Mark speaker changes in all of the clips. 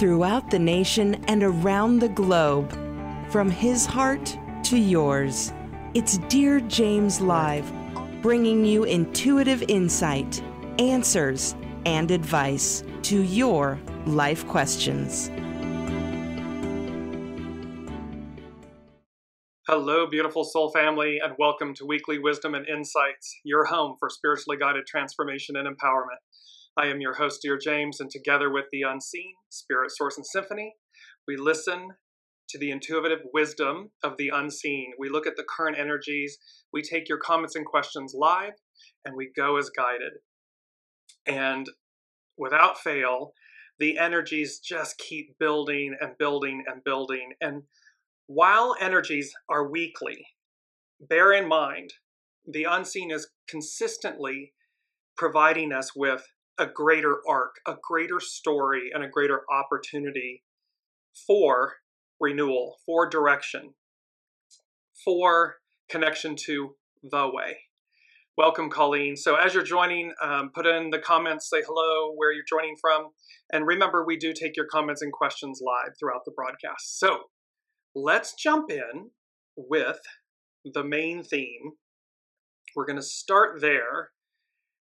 Speaker 1: throughout the nation and around the globe. From his heart to yours, it's Dear James Live, bringing you intuitive insight, answers, and advice to your life questions.
Speaker 2: Hello, beautiful soul family, and welcome to Weekly Wisdom and Insights, your home for spiritually guided transformation and empowerment. I am your host, Dear James, and together with the unseen, Spirit, Source, and Symphony, we listen to the intuitive wisdom of the unseen. We look at the current energies, we take your comments and questions live, and we go as guided. And without fail, the energies just keep building and building and building. And while energies are weekly, bear in mind the unseen is consistently providing us with a greater arc, a greater story, and a greater opportunity for renewal, for direction, for connection to the way. Welcome, Colleen. So, as you're joining, um, put in the comments, say hello, where you're joining from. And remember, we do take your comments and questions live throughout the broadcast. So, let's jump in with the main theme. We're going to start there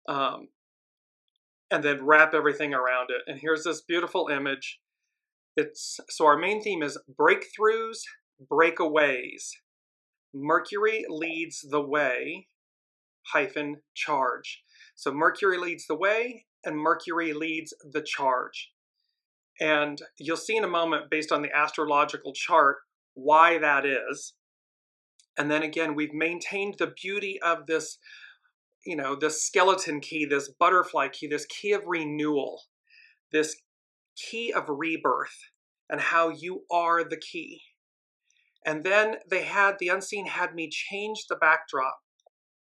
Speaker 2: um, and then wrap everything around it. And here's this beautiful image. It's so our main theme is breakthroughs, breakaways. Mercury leads the way hyphen charge. So Mercury leads the way and Mercury leads the charge. And you'll see in a moment, based on the astrological chart, why that is. And then again, we've maintained the beauty of this, you know, this skeleton key, this butterfly key, this key of renewal, this key of rebirth, and how you are the key. And then they had, the unseen had me change the backdrop.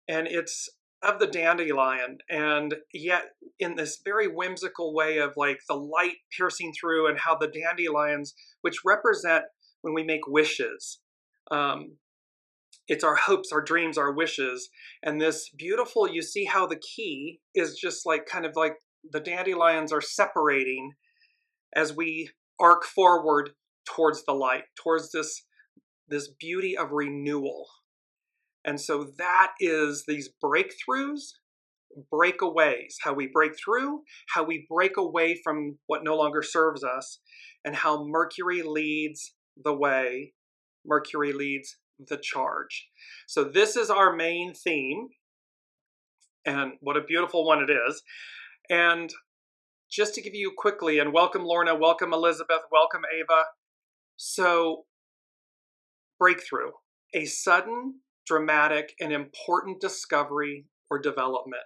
Speaker 2: And it's of the dandelion, and yet in this very whimsical way of like the light piercing through, and how the dandelions, which represent when we make wishes. Um, it's our hopes, our dreams, our wishes. And this beautiful, you see how the key is just like kind of like the dandelions are separating as we arc forward towards the light, towards this, this beauty of renewal. And so that is these breakthroughs, breakaways, how we break through, how we break away from what no longer serves us, and how Mercury leads the way, Mercury leads the charge. So, this is our main theme, and what a beautiful one it is. And just to give you quickly, and welcome Lorna, welcome Elizabeth, welcome Ava. So, breakthrough, a sudden, dramatic, and important discovery or development.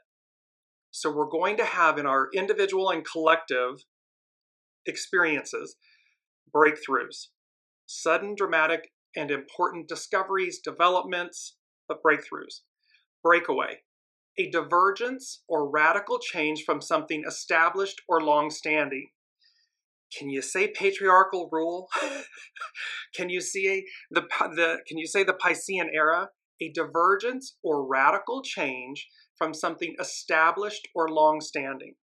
Speaker 2: So, we're going to have in our individual and collective experiences breakthroughs sudden, dramatic, and important discoveries, developments, but breakthroughs. Breakaway, a divergence or radical change from something established or long standing. Can you say patriarchal rule? can you see the, the can you say the Piscean era? A divergence or radical change from something established or long standing.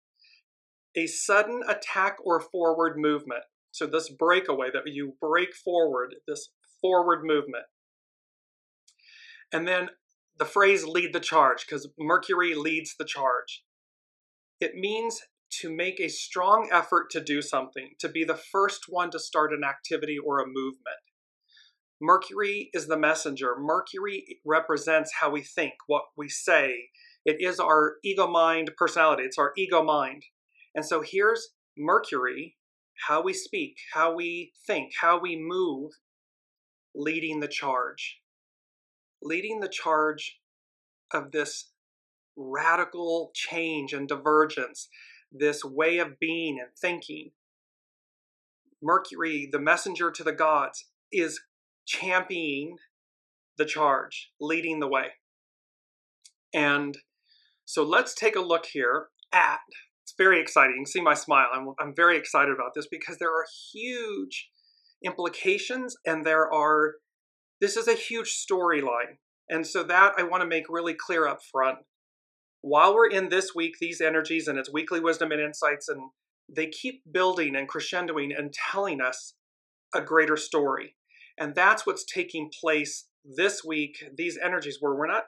Speaker 2: A sudden attack or forward movement. So, this breakaway that you break forward, this forward movement. And then the phrase lead the charge, because Mercury leads the charge. It means to make a strong effort to do something, to be the first one to start an activity or a movement. Mercury is the messenger. Mercury represents how we think, what we say. It is our ego mind personality, it's our ego mind. And so here's Mercury how we speak, how we think, how we move, leading the charge. Leading the charge of this radical change and divergence, this way of being and thinking. Mercury, the messenger to the gods, is championing the charge, leading the way. And so let's take a look here at it's very exciting. You see my smile. I'm, I'm very excited about this because there are huge implications and there are, this is a huge storyline. And so that I want to make really clear up front. While we're in this week, these energies and its weekly wisdom and insights and they keep building and crescendoing and telling us a greater story. And that's what's taking place this week, these energies where we're not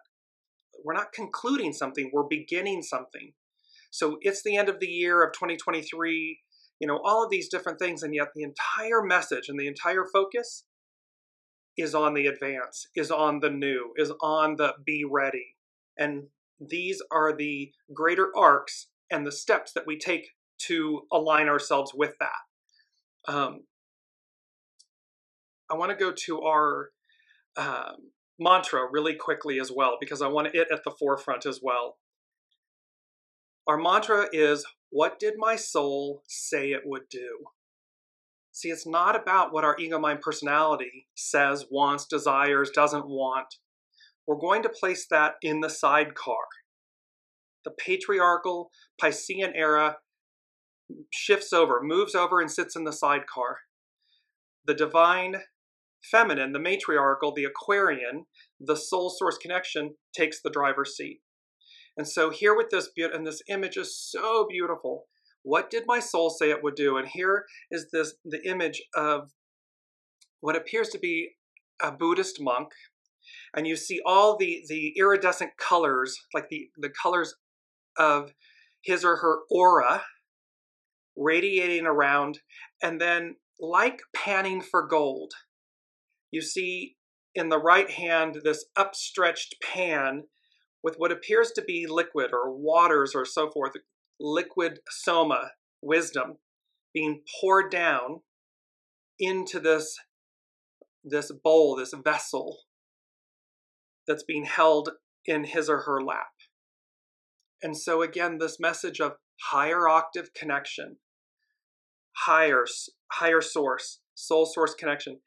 Speaker 2: we're not concluding something, we're beginning something. So it's the end of the year of 2023, you know, all of these different things, and yet the entire message and the entire focus is on the advance, is on the new, is on the be ready. And these are the greater arcs and the steps that we take to align ourselves with that. Um, I want to go to our um, mantra really quickly as well because I want it at the forefront as well. Our mantra is What did my soul say it would do? See, it's not about what our ego mind personality says, wants, desires, doesn't want. We're going to place that in the sidecar. The patriarchal Piscean era shifts over, moves over, and sits in the sidecar. The divine feminine, the matriarchal, the Aquarian, the soul source connection takes the driver's seat. And so here with this and this image is so beautiful. What did my soul say it would do? And here is this the image of what appears to be a Buddhist monk. And you see all the, the iridescent colors, like the, the colors of his or her aura radiating around. And then, like panning for gold, you see in the right hand this upstretched pan with what appears to be liquid or waters or so forth, liquid soma, wisdom, being poured down into this, this bowl, this vessel that's being held in his or her lap. And so, again, this message of higher octave connection, higher, higher source, soul source connection,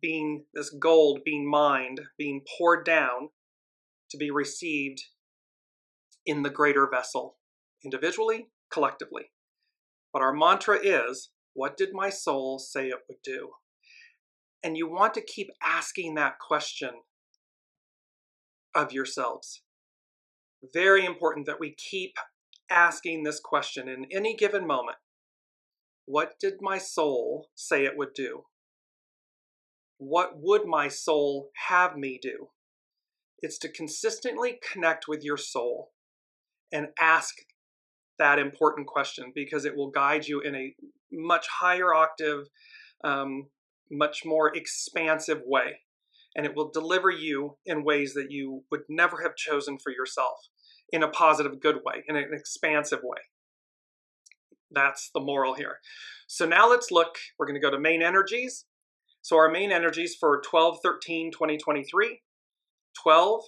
Speaker 2: being this gold being mined, being poured down to be received in the greater vessel, individually, collectively. But our mantra is what did my soul say it would do? And you want to keep asking that question of yourselves. Very important that we keep asking this question in any given moment. What did my soul say it would do? What would my soul have me do? It's to consistently connect with your soul and ask that important question because it will guide you in a much higher octave, um, much more expansive way. And it will deliver you in ways that you would never have chosen for yourself in a positive, good way, in an expansive way. That's the moral here. So now let's look. We're going to go to main energies. So our main energies for 12 13 2023 12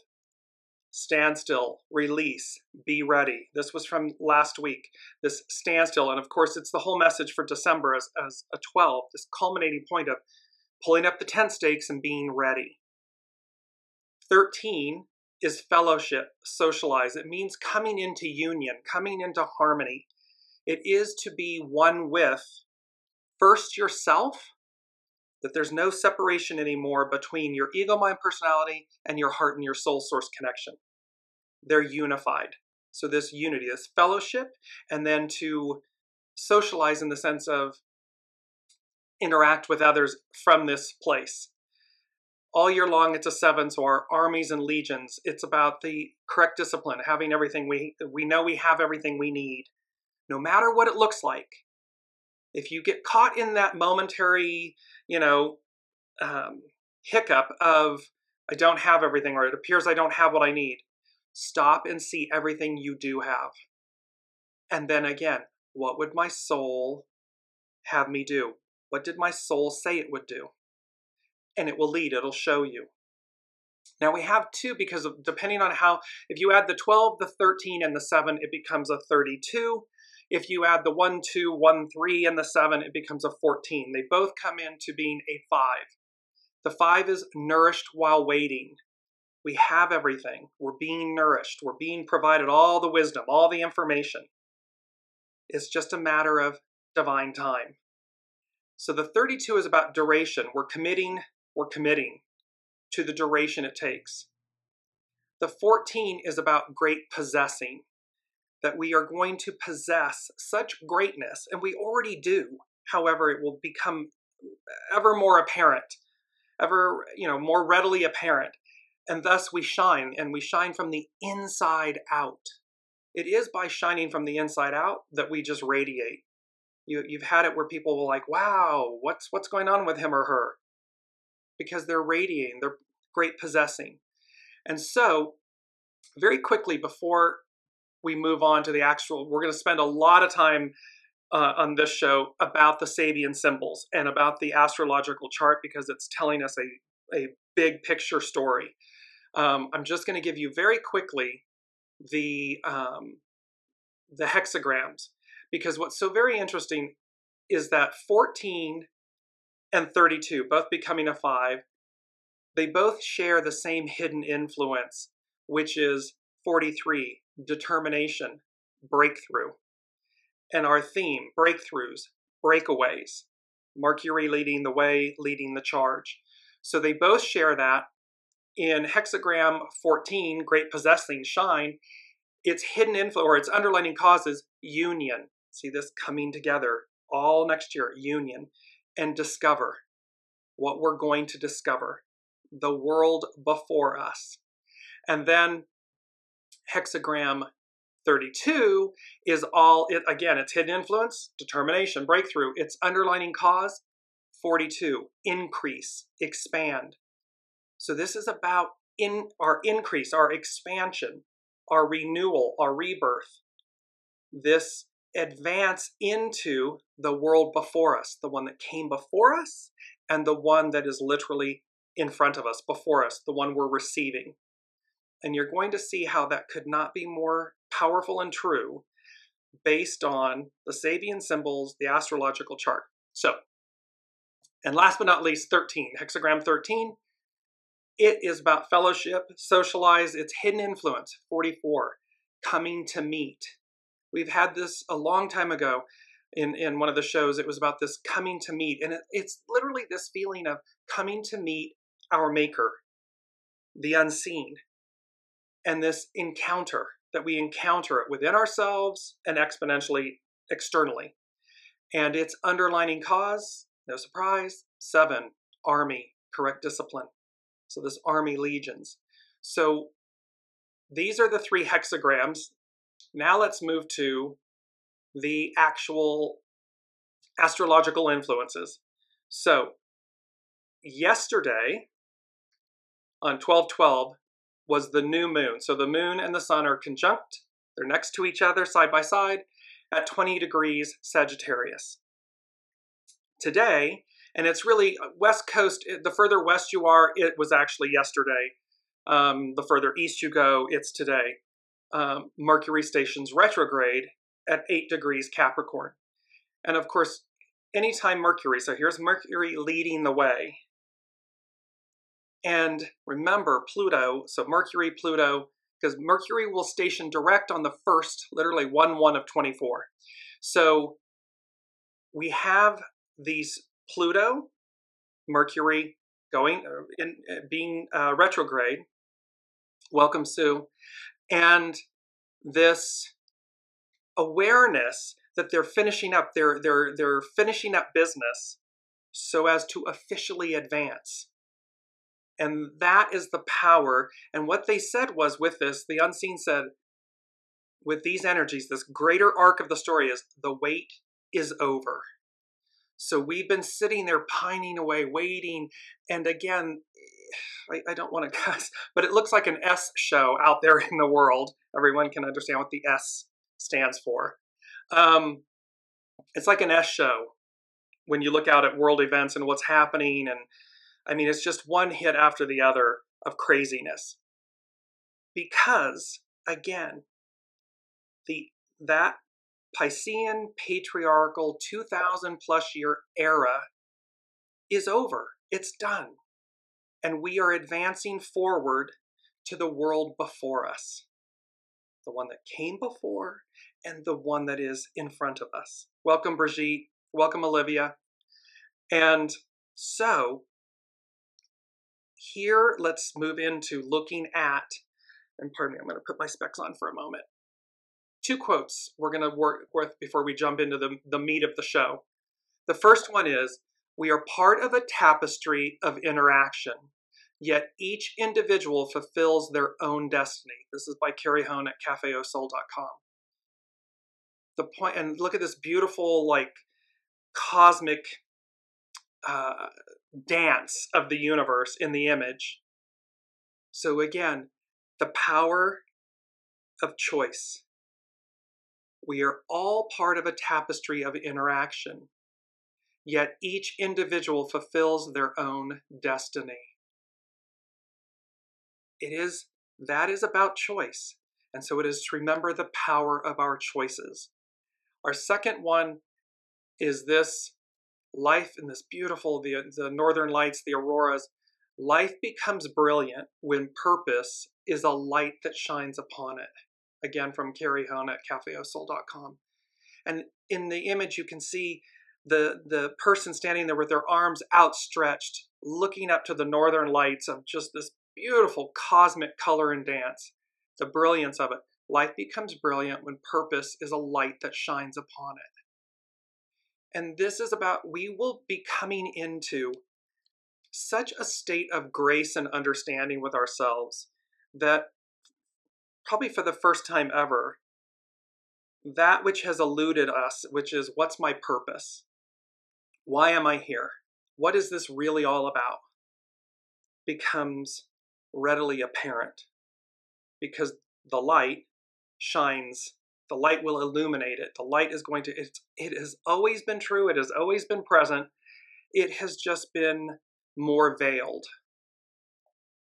Speaker 2: standstill, release, be ready. This was from last week. This standstill, and of course, it's the whole message for December as, as a 12, this culminating point of pulling up the tent stakes and being ready. 13 is fellowship, socialize. It means coming into union, coming into harmony. It is to be one with first yourself that there's no separation anymore between your ego mind personality and your heart and your soul source connection. They're unified. So, this unity, this fellowship, and then to socialize in the sense of interact with others from this place. All year long, it's a seven, so our armies and legions, it's about the correct discipline, having everything we, we know we have everything we need, no matter what it looks like. If you get caught in that momentary you know, um, hiccup of I don't have everything, or it appears I don't have what I need. Stop and see everything you do have. And then again, what would my soul have me do? What did my soul say it would do? And it will lead, it'll show you. Now we have two because of, depending on how, if you add the 12, the 13, and the 7, it becomes a 32. If you add the 1, 2, 1, 3, and the 7, it becomes a 14. They both come into being a 5. The 5 is nourished while waiting. We have everything. We're being nourished. We're being provided all the wisdom, all the information. It's just a matter of divine time. So the 32 is about duration. We're committing, we're committing to the duration it takes. The 14 is about great possessing. That we are going to possess such greatness, and we already do. However, it will become ever more apparent, ever you know more readily apparent, and thus we shine, and we shine from the inside out. It is by shining from the inside out that we just radiate. You, you've had it where people were like, "Wow, what's what's going on with him or her?" Because they're radiating, they're great possessing, and so very quickly before we move on to the actual, we're going to spend a lot of time uh, on this show about the Sabian symbols and about the astrological chart because it's telling us a, a big picture story. Um, I'm just going to give you very quickly the um, the hexagrams because what's so very interesting is that 14 and 32, both becoming a five, they both share the same hidden influence, which is 43, determination, breakthrough. And our theme, breakthroughs, breakaways. Mercury leading the way, leading the charge. So they both share that. In hexagram 14, Great Possessing Shine, its hidden influence or its underlining causes union. See this coming together all next year, union, and discover what we're going to discover, the world before us. And then hexagram 32 is all it again it's hidden influence determination breakthrough. Its underlining cause 42 increase expand. So this is about in our increase our expansion our renewal our rebirth. This advance into the world before us the one that came before us and the one that is literally in front of us before us the one we're receiving and you're going to see how that could not be more powerful and true based on the Sabian symbols, the astrological chart. So, and last but not least, 13, hexagram 13. It is about fellowship, socialize, its hidden influence, 44, coming to meet. We've had this a long time ago in, in one of the shows. It was about this coming to meet. And it, it's literally this feeling of coming to meet our maker, the unseen and this encounter that we encounter it within ourselves and exponentially externally. And its underlining cause, no surprise, seven, army, correct discipline. So this army legions. So these are the three hexagrams. Now let's move to the actual astrological influences. So yesterday on 1212, was the new moon. So the moon and the sun are conjunct, they're next to each other side by side at 20 degrees Sagittarius. Today, and it's really uh, west coast, the further west you are, it was actually yesterday. Um, the further east you go, it's today. Um, Mercury stations retrograde at 8 degrees Capricorn. And of course, anytime Mercury, so here's Mercury leading the way, and remember Pluto, so Mercury, Pluto, because Mercury will station direct on the first, literally 1 1 of 24. So we have these Pluto, Mercury going, uh, in, uh, being uh, retrograde. Welcome, Sue. And this awareness that they're finishing up, they're, they're, they're finishing up business so as to officially advance. And that is the power. And what they said was with this, the unseen said, with these energies, this greater arc of the story is the wait is over. So we've been sitting there pining away, waiting. And again, I, I don't want to cuss, but it looks like an S show out there in the world. Everyone can understand what the S stands for. Um, it's like an S show when you look out at world events and what's happening and I mean, it's just one hit after the other of craziness. Because, again, the that Piscean patriarchal 2000 plus year era is over. It's done. And we are advancing forward to the world before us the one that came before and the one that is in front of us. Welcome, Brigitte. Welcome, Olivia. And so here, let's move into looking at, and pardon me, I'm going to put my specs on for a moment. two quotes we're going to work with before we jump into the, the meat of the show. The first one is We are part of a tapestry of interaction, yet each individual fulfills their own destiny. This is by Carrie Hone at cafeosoul.com. The point, and look at this beautiful, like, cosmic uh, dance of the universe in the image. So, again, the power of choice. We are all part of a tapestry of interaction, yet each individual fulfills their own destiny. It is that is about choice. And so it is to remember the power of our choices. Our second one is this life in this beautiful, the, the northern lights, the auroras. Life becomes brilliant when purpose is a light that shines upon it. Again, from Carrie Hone at cafeosoul.com. And in the image, you can see the, the person standing there with their arms outstretched, looking up to the northern lights of just this beautiful cosmic color and dance, the brilliance of it. Life becomes brilliant when purpose is a light that shines upon it. And this is about we will be coming into such a state of grace and understanding with ourselves that probably for the first time ever, that which has eluded us, which is what's my purpose? Why am I here? What is this really all about? becomes readily apparent because the light shines the light will illuminate it the light is going to it, it has always been true it has always been present it has just been more veiled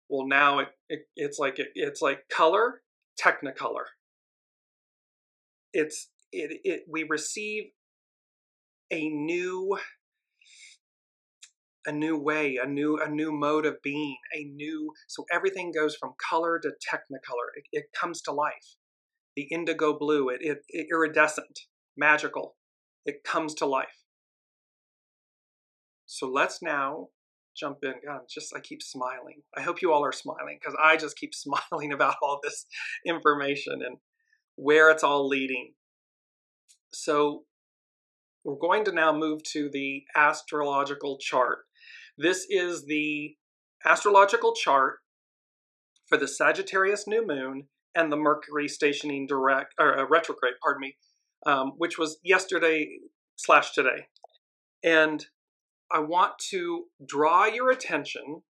Speaker 2: well now it, it it's like it, it's like color technicolor it's it, it we receive a new a new way, a new a new mode of being, a new so everything goes from color to technicolor. It, it comes to life. The indigo blue, it, it, it iridescent, magical. It comes to life. So let's now jump in. God, just I keep smiling. I hope you all are smiling because I just keep smiling about all this information and where it's all leading. So we're going to now move to the astrological chart. This is the astrological chart for the Sagittarius new moon and the Mercury stationing direct or uh, retrograde, pardon me, um, which was yesterday slash today. And I want to draw your attention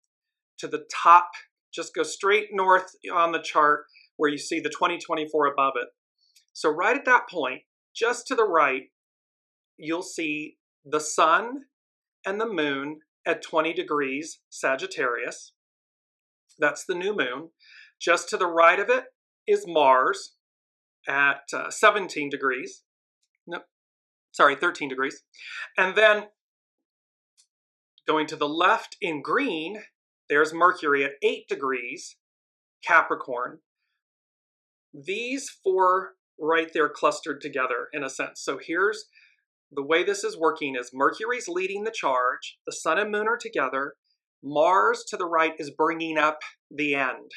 Speaker 2: to the top, just go straight north on the chart where you see the 2024 above it. So, right at that point, just to the right, you'll see the sun and the moon at 20 degrees Sagittarius. That's the new moon. Just to the right of it is Mars at uh, 17 degrees. No, sorry, 13 degrees. And then going to the left in green, there's Mercury at 8 degrees Capricorn. These four right there clustered together in a sense. So here's the way this is working is Mercury's leading the charge, the sun and moon are together, Mars to the right is bringing up the end.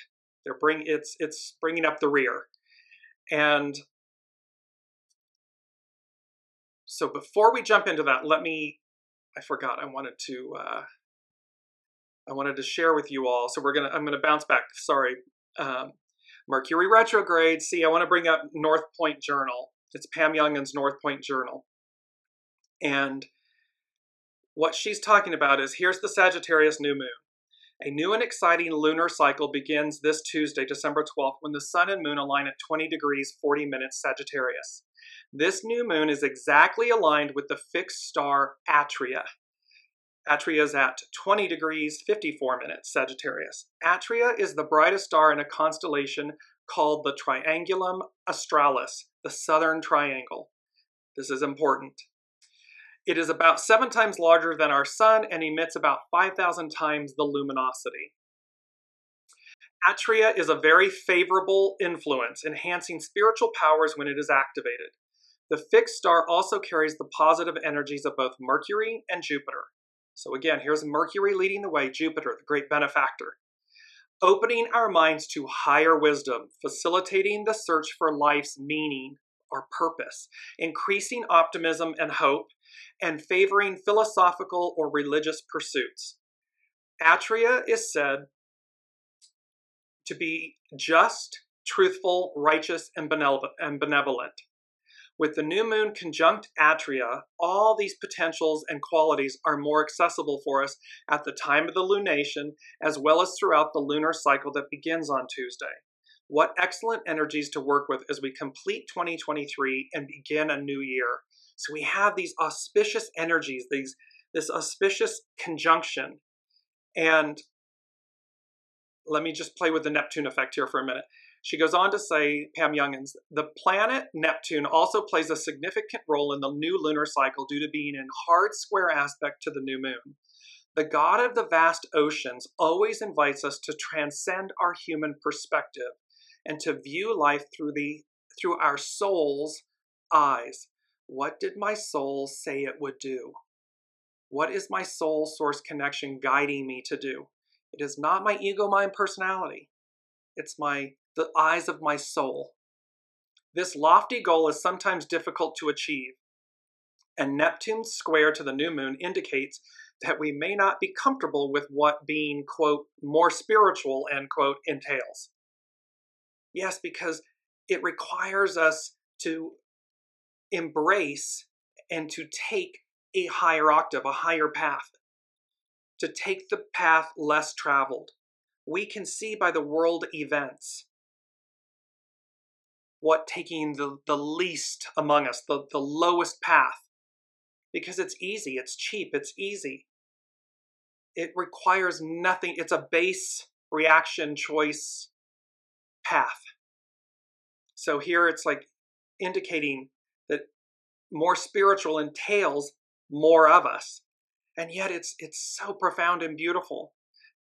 Speaker 2: They're bring it's it's bringing up the rear. And so before we jump into that, let me I forgot I wanted to uh, I wanted to share with you all. So we're gonna I'm gonna bounce back. Sorry. Um, Mercury retrograde. See, I want to bring up North Point Journal. It's Pam Younghans's North Point Journal. And what she's talking about is here's the Sagittarius new moon. A new and exciting lunar cycle begins this Tuesday, December 12th, when the sun and moon align at 20 degrees 40 minutes Sagittarius. This new moon is exactly aligned with the fixed star Atria. Atria is at 20 degrees 54 minutes Sagittarius. Atria is the brightest star in a constellation called the Triangulum Australis, the southern triangle. This is important. It is about seven times larger than our sun and emits about 5,000 times the luminosity. Atria is a very favorable influence, enhancing spiritual powers when it is activated. The fixed star also carries the positive energies of both Mercury and Jupiter. So, again, here's Mercury leading the way, Jupiter, the great benefactor. Opening our minds to higher wisdom, facilitating the search for life's meaning, or purpose, increasing optimism and hope, and favoring philosophical or religious pursuits. Atria is said to be just, truthful, righteous, and benevolent. With the new moon conjunct Atria, all these potentials and qualities are more accessible for us at the time of the lunation, as well as throughout the lunar cycle that begins on Tuesday. What excellent energies to work with as we complete 2023 and begin a new year. So we have these auspicious energies, these this auspicious conjunction. And let me just play with the Neptune effect here for a minute. She goes on to say, Pam Younghans, the planet Neptune also plays a significant role in the new lunar cycle due to being in hard square aspect to the new moon. The God of the vast oceans always invites us to transcend our human perspective and to view life through the through our soul's eyes. What did my soul say it would do? What is my soul source connection guiding me to do? It is not my ego mind personality. It's my the eyes of my soul. This lofty goal is sometimes difficult to achieve, and Neptune's square to the new moon indicates that we may not be comfortable with what being, quote, more spiritual, end quote, entails. Yes, because it requires us to embrace and to take a higher octave, a higher path, to take the path less traveled. We can see by the world events what taking the, the least among us, the, the lowest path, because it's easy, it's cheap, it's easy. It requires nothing, it's a base reaction choice path. So here it's like indicating that more spiritual entails more of us. And yet it's it's so profound and beautiful.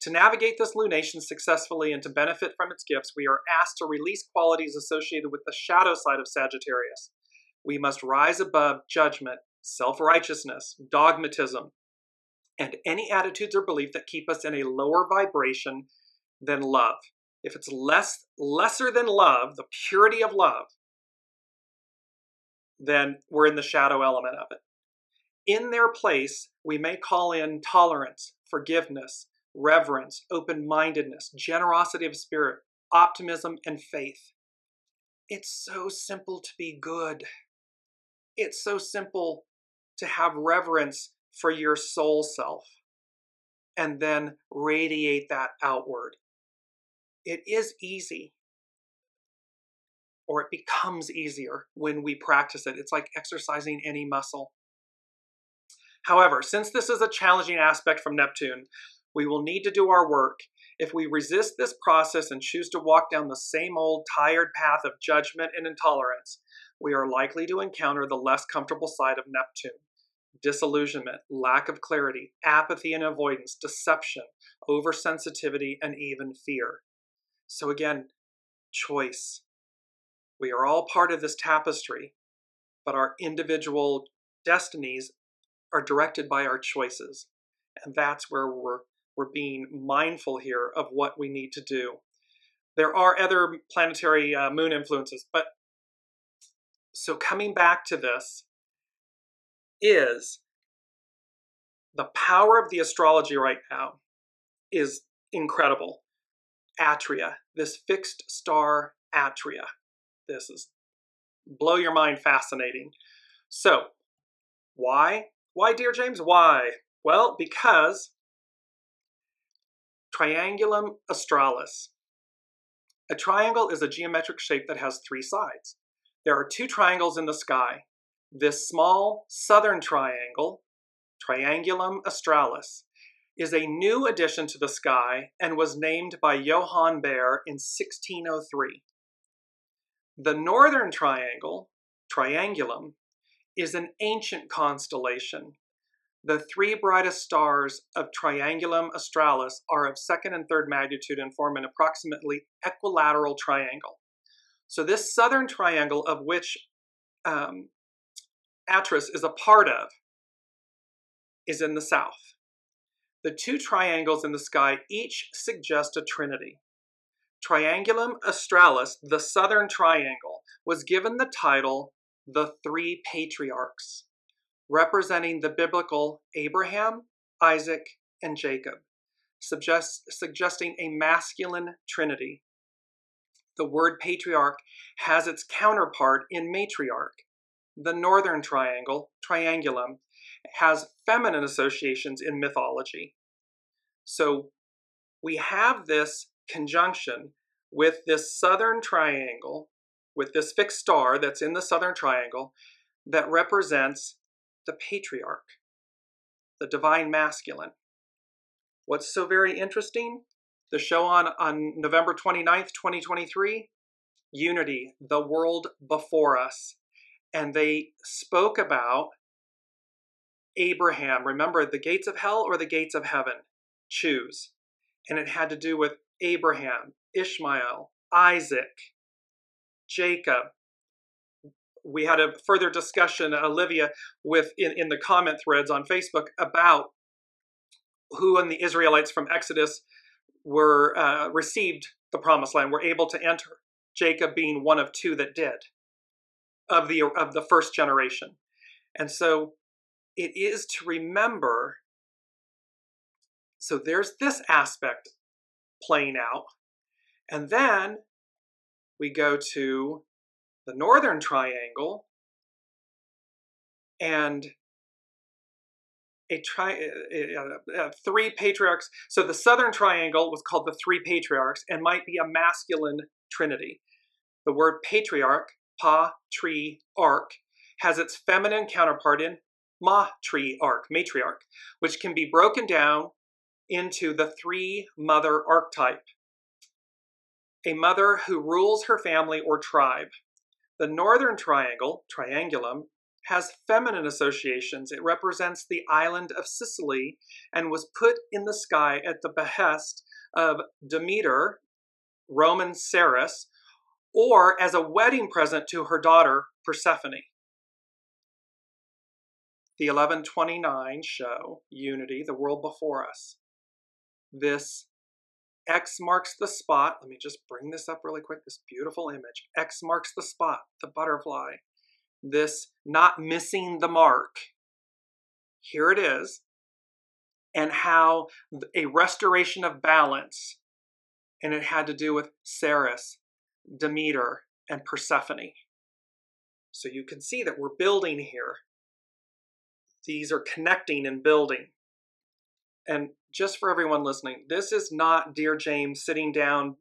Speaker 2: To navigate this lunation successfully and to benefit from its gifts, we are asked to release qualities associated with the shadow side of Sagittarius. We must rise above judgment, self righteousness, dogmatism, and any attitudes or belief that keep us in a lower vibration than love if it's less lesser than love, the purity of love, then we're in the shadow element of it. In their place, we may call in tolerance, forgiveness, reverence, open mindedness, generosity of spirit, optimism, and faith. It's so simple to be good. It's so simple to have reverence for your soul self and then radiate that outward. It is easy, or it becomes easier when we practice it. It's like exercising any muscle. However, since this is a challenging aspect from Neptune, we will need to do our work. If we resist this process and choose to walk down the same old tired path of judgment and intolerance, we are likely to encounter the less comfortable side of Neptune disillusionment, lack of clarity, apathy and avoidance, deception, oversensitivity, and even fear. So again, choice. We are all part of this tapestry, but our individual destinies are directed by our choices. And that's where we're, we're being mindful here of what we need to do. There are other planetary uh, moon influences, but so coming back to this is the power of the astrology right now is incredible. Atria, this fixed star Atria. This is blow your mind fascinating. So, why? Why, dear James? Why? Well, because Triangulum Australis. A triangle is a geometric shape that has three sides. There are two triangles in the sky. This small southern triangle, Triangulum Australis, is a new addition to the sky and was named by Johann Bayer in 1603. The northern triangle, Triangulum, is an ancient constellation. The three brightest stars of Triangulum Australis are of second and third magnitude and form an approximately equilateral triangle. So, this southern triangle, of which um, is a part of, is in the south. The two triangles in the sky each suggest a trinity. Triangulum Australis, the southern triangle, was given the title the three patriarchs, representing the biblical Abraham, Isaac, and Jacob, suggest, suggesting a masculine trinity. The word patriarch has its counterpart in matriarch. The northern triangle, triangulum, has feminine associations in mythology. So we have this conjunction with this southern triangle, with this fixed star that's in the southern triangle, that represents the patriarch, the divine masculine. What's so very interesting? The show on, on November 29th, 2023, Unity, the world before us. And they spoke about Abraham. Remember, the gates of hell or the gates of heaven? Choose. And it had to do with Abraham, Ishmael, Isaac, Jacob. We had a further discussion, Olivia, with in, in the comment threads on Facebook about who and the Israelites from Exodus were uh, received the promised land, were able to enter. Jacob being one of two that did of the of the first generation. And so it is to remember so there's this aspect playing out. And then we go to the northern triangle and a tri- three patriarchs. So the southern triangle was called the three patriarchs and might be a masculine trinity. The word patriarch, pa, tree, arch, has its feminine counterpart in matriarch, matriarch, which can be broken down into the three mother archetype. A mother who rules her family or tribe. The northern triangle, triangulum, has feminine associations. It represents the island of Sicily and was put in the sky at the behest of Demeter, Roman Ceres, or as a wedding present to her daughter Persephone. The 1129 show Unity, the world before us. This X marks the spot. Let me just bring this up really quick. This beautiful image. X marks the spot, the butterfly this not missing the mark. Here it is. And how a restoration of balance, and it had to do with Ceres, Demeter, and Persephone. So you can see that we're building here. These are connecting and building. And just for everyone listening, this is not Dear James sitting down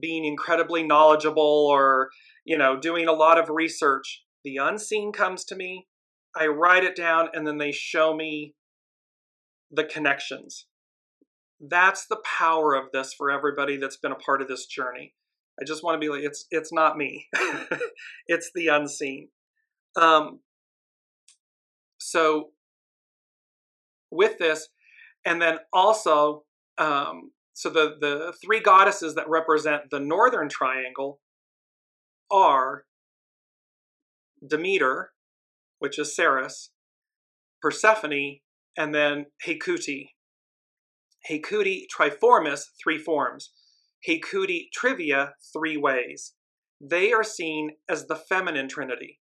Speaker 2: being incredibly knowledgeable or, you know, doing a lot of research the unseen comes to me, I write it down, and then they show me the connections. That's the power of this for everybody that's been a part of this journey. I just want to be like, it's it's not me. it's the unseen. Um, so with this, and then also, um, so the the three goddesses that represent the northern triangle are Demeter, which is Ceres, Persephone, and then Hecate. Hecate triformis, three forms. Hecate trivia, three ways. They are seen as the feminine trinity.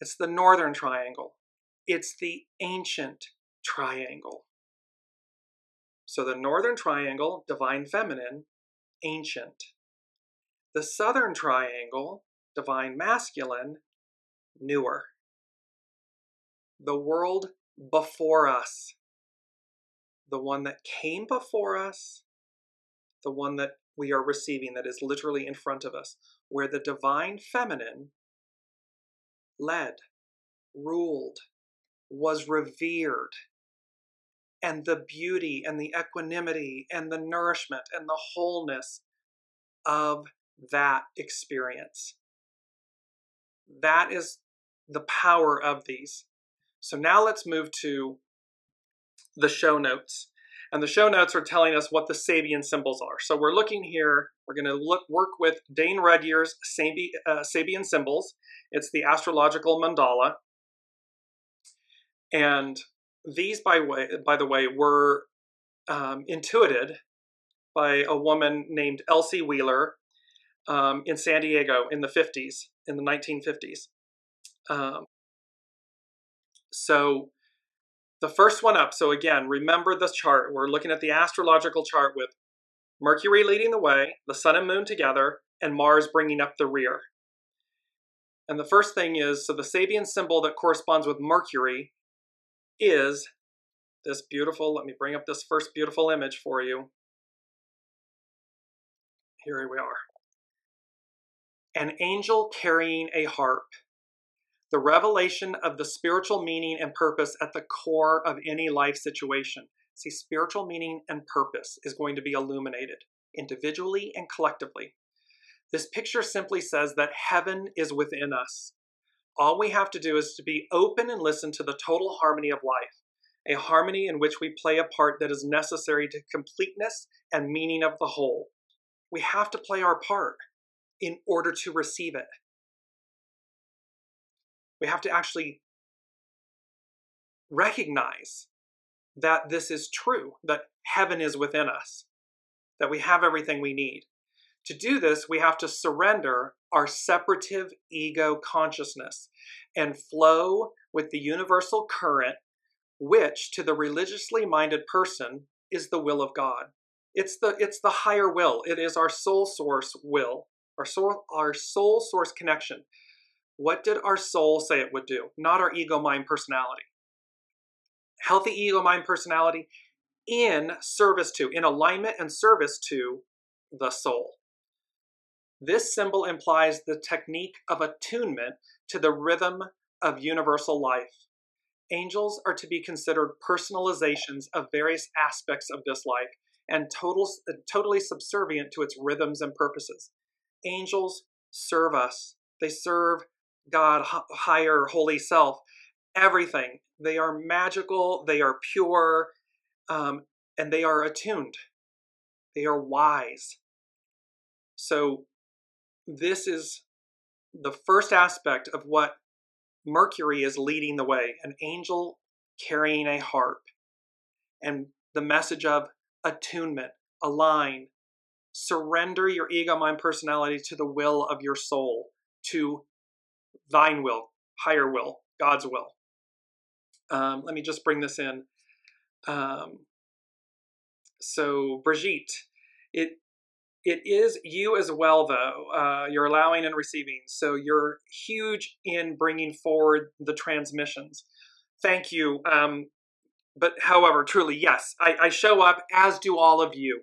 Speaker 2: It's the northern triangle. It's the ancient triangle. So the northern triangle, divine feminine, ancient. The southern triangle, divine masculine, newer. The world before us, the one that came before us, the one that we are receiving, that is literally in front of us, where the divine feminine led, ruled, was revered, and the beauty and the equanimity and the nourishment and the wholeness of that experience. That is the power of these. So now let's move to the show notes. And the show notes are telling us what the Sabian symbols are. So we're looking here, we're going to look work with Dane Rudhyar's Sabi, uh, Sabian symbols. It's the astrological mandala. And these, by, way, by the way, were um, intuited by a woman named Elsie Wheeler um, in San Diego in the 50s, in the 1950s. Um, so the first one up. So again, remember the chart. We're looking at the astrological chart with Mercury leading the way, the sun and moon together, and Mars bringing up the rear. And the first thing is so the Sabian symbol that corresponds with Mercury is this beautiful, let me bring up this first beautiful image for you. Here we are. An angel carrying a harp. The revelation of the spiritual meaning and purpose at the core of any life situation. See, spiritual meaning and purpose is going to be illuminated individually and collectively. This picture simply says that heaven is within us. All we have to do is to be open and listen to the total harmony of life, a harmony in which we play a part that is necessary to completeness and meaning of the whole. We have to play our part in order to receive it. We have to actually recognize that this is true, that heaven is within us, that we have everything we need. To do this, we have to surrender our separative ego consciousness and flow with the universal current, which to the religiously minded person is the will of God. It's the, it's the higher will. It is our soul source will, our soul, our soul source connection. What did our soul say it would do? Not our ego mind personality. Healthy ego mind personality in service to, in alignment and service to the soul. This symbol implies the technique of attunement to the rhythm of universal life. Angels are to be considered personalizations of various aspects of this life and total, totally subservient to its rhythms and purposes. Angels serve us, they serve God, higher, holy self, everything. They are magical, they are pure, um, and they are attuned. They are wise. So this is the first aspect of what Mercury is leading the way an angel carrying a harp. And the message of attunement, align, surrender your ego mind personality to the will of your soul, to thine will, higher will, God's will. Um, let me just bring this in. Um, so, Brigitte, it it is you as well, though. Uh, you're allowing and receiving. So you're huge in bringing forward the transmissions. Thank you. Um, but however, truly, yes, I, I show up, as do all of you,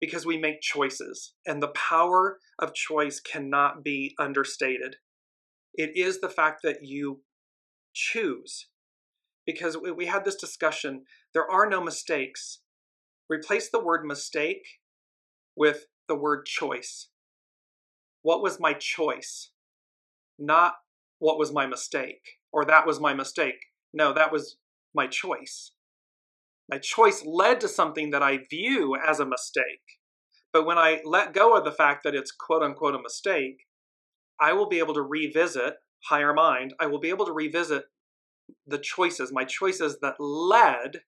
Speaker 2: because we make choices. And the power of choice cannot be understated. It is the fact that you choose. Because we, we had this discussion, there are no mistakes. Replace the word mistake with the word choice. What was my choice? Not what was my mistake or that was my mistake. No, that was my choice. My choice led to something that I view as a mistake. But when I let go of the fact that it's quote unquote a mistake, I will be able to revisit higher mind. I will be able to revisit the choices, my choices that led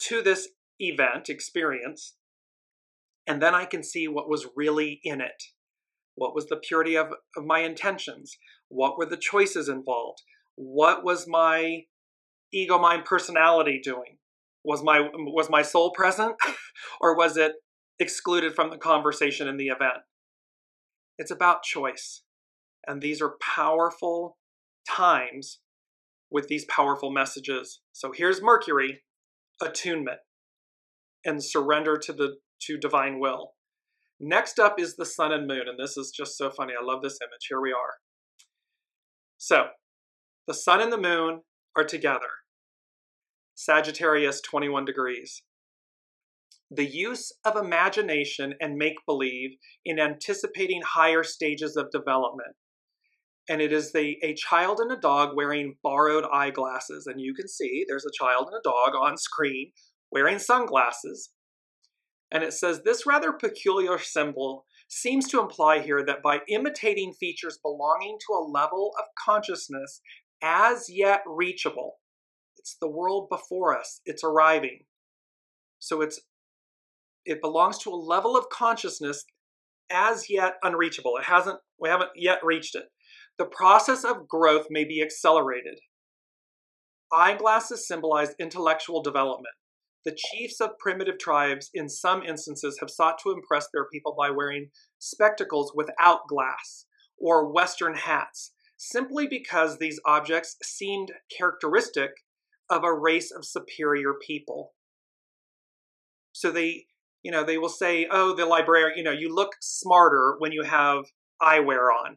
Speaker 2: to this event, experience, and then I can see what was really in it. What was the purity of, of my intentions? What were the choices involved? What was my ego mind personality doing? Was my was my soul present or was it excluded from the conversation in the event? It's about choice. And these are powerful times with these powerful messages. So here's Mercury, attunement and surrender to the to divine will. Next up is the sun and moon, and this is just so funny. I love this image. Here we are. So, the sun and the moon are together. Sagittarius 21 degrees. The use of imagination and make believe in anticipating higher stages of development. And it is the, a child and a dog wearing borrowed eyeglasses. And you can see there's a child and a dog on screen wearing sunglasses. And it says this rather peculiar symbol seems to imply here that by imitating features belonging to a level of consciousness as yet reachable, it's the world before us, it's arriving. So it's it belongs to a level of consciousness as yet unreachable. It hasn't we haven't yet reached it. The process of growth may be accelerated. Eyeglasses symbolize intellectual development. The chiefs of primitive tribes, in some instances, have sought to impress their people by wearing spectacles without glass or Western hats, simply because these objects seemed characteristic of a race of superior people. So they, you know, they will say, oh, the librarian, you know, you look smarter when you have eyewear on.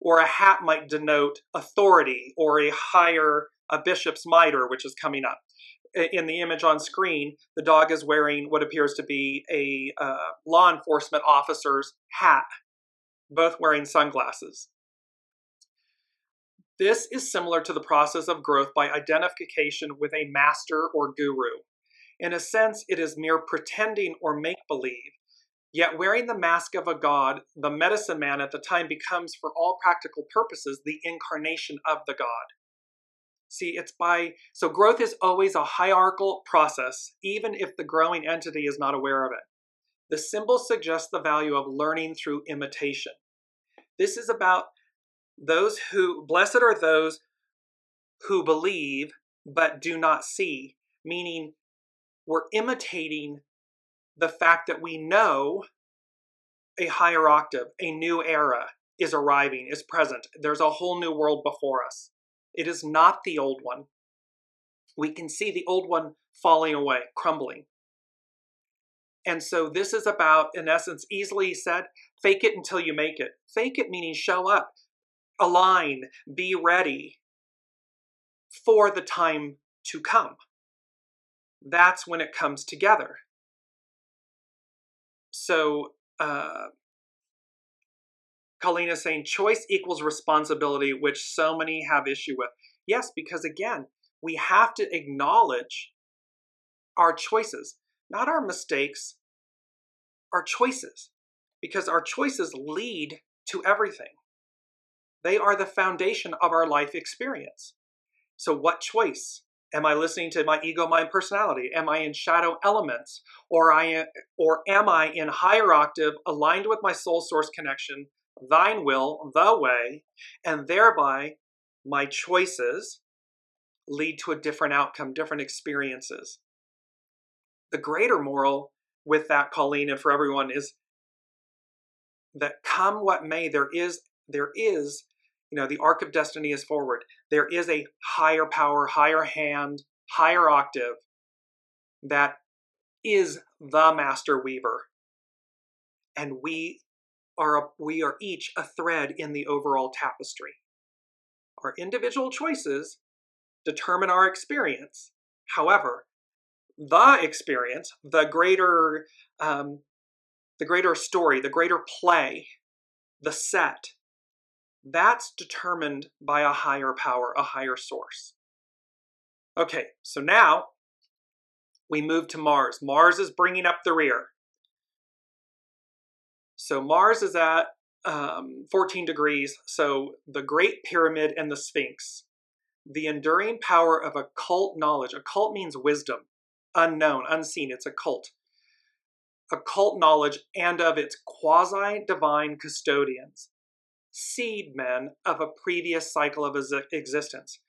Speaker 2: Or a hat might denote authority or a higher, a bishop's mitre, which is coming up. In the image on screen, the dog is wearing what appears to be a uh, law enforcement officer's hat, both wearing sunglasses. This is similar to the process of growth by identification with a master or guru. In a sense, it is mere pretending or make believe. Yet, wearing the mask of a god, the medicine man at the time becomes, for all practical purposes, the incarnation of the god. See, it's by, so growth is always a hierarchical process, even if the growing entity is not aware of it. The symbol suggests the value of learning through imitation. This is about those who, blessed are those who believe but do not see, meaning we're imitating the fact that we know a higher octave, a new era is arriving, is present. There's a whole new world before us. It is not the old one. We can see the old one falling away, crumbling. And so this is about, in essence, easily said, fake it until you make it. Fake it meaning show up, align, be ready for the time to come. That's when it comes together. So, uh, Colleen is saying choice equals responsibility, which so many have issue with. Yes, because again, we have to acknowledge our choices, not our mistakes, our choices, because our choices lead to everything. They are the foundation of our life experience. So, what choice? Am I listening to my ego, mind, personality? Am I in shadow elements? Or, I, or am I in higher octave, aligned with my soul source connection, thine will, the way, and thereby my choices lead to a different outcome, different experiences? The greater moral with that, Colleen, and for everyone is that come what may, there is there is you know the arc of destiny is forward there is a higher power higher hand higher octave that is the master weaver and we are a, we are each a thread in the overall tapestry our individual choices determine our experience however the experience the greater um, the greater story the greater play the set that's determined by a higher power, a higher source. Okay, so now we move to Mars. Mars is bringing up the rear. So Mars is at um, 14 degrees. So the Great Pyramid and the Sphinx. The enduring power of occult knowledge. Occult means wisdom, unknown, unseen. It's occult. Occult knowledge and of its quasi divine custodians seed men of a previous cycle of existence.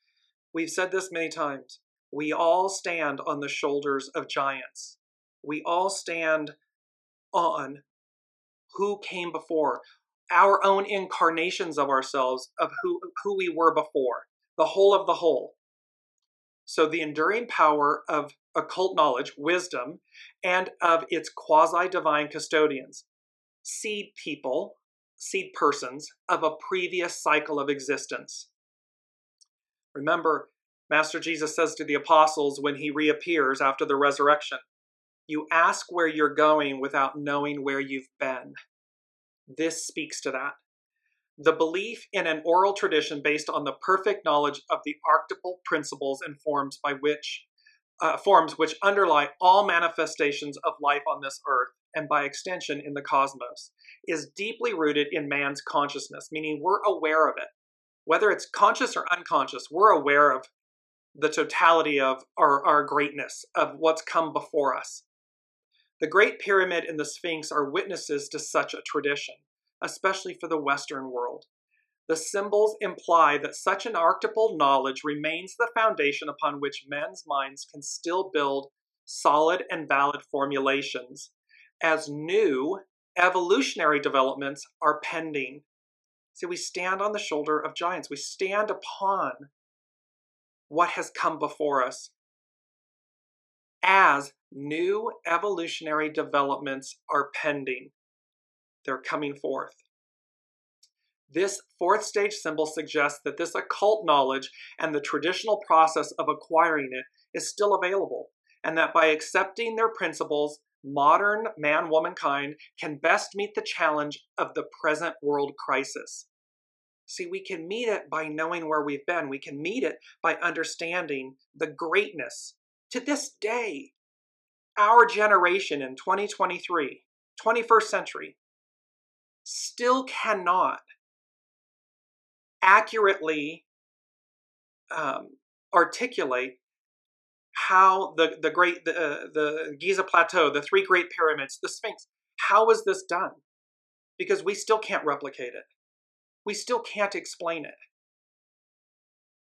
Speaker 2: We've said this many times. We all stand on the shoulders of giants. We all stand on who came before, our own incarnations of ourselves, of who, who we were before, the whole of the whole. So, the enduring power of occult knowledge, wisdom, and of its quasi divine custodians, seed people, seed persons of a previous cycle of existence. Remember, Master Jesus says to the apostles when he reappears after the resurrection, You ask where you're going without knowing where you've been. This speaks to that. The belief in an oral tradition based on the perfect knowledge of the archetypal principles and forms by which uh, forms which underlie all manifestations of life on this earth and by extension in the cosmos is deeply rooted in man's consciousness, meaning we're aware of it. Whether it's conscious or unconscious, we're aware of the totality of our, our greatness, of what's come before us. The Great Pyramid and the Sphinx are witnesses to such a tradition, especially for the Western world. the symbols imply that such an archetypal knowledge remains the foundation upon which men's minds can still build solid and valid formulations as new evolutionary developments are pending. See, we stand on the shoulder of giants. We stand upon what has come before us as new evolutionary developments are pending. They're coming forth. This fourth stage symbol suggests that this occult knowledge and the traditional process of acquiring it is still available, and that by accepting their principles, modern man womankind can best meet the challenge of the present world crisis. See, we can meet it by knowing where we've been. We can meet it by understanding the greatness. To this day, our generation in 2023, 21st century, still cannot accurately um, articulate how the the great the, uh, the Giza plateau, the three great pyramids, the Sphinx, how was this done? Because we still can't replicate it. We still can't explain it.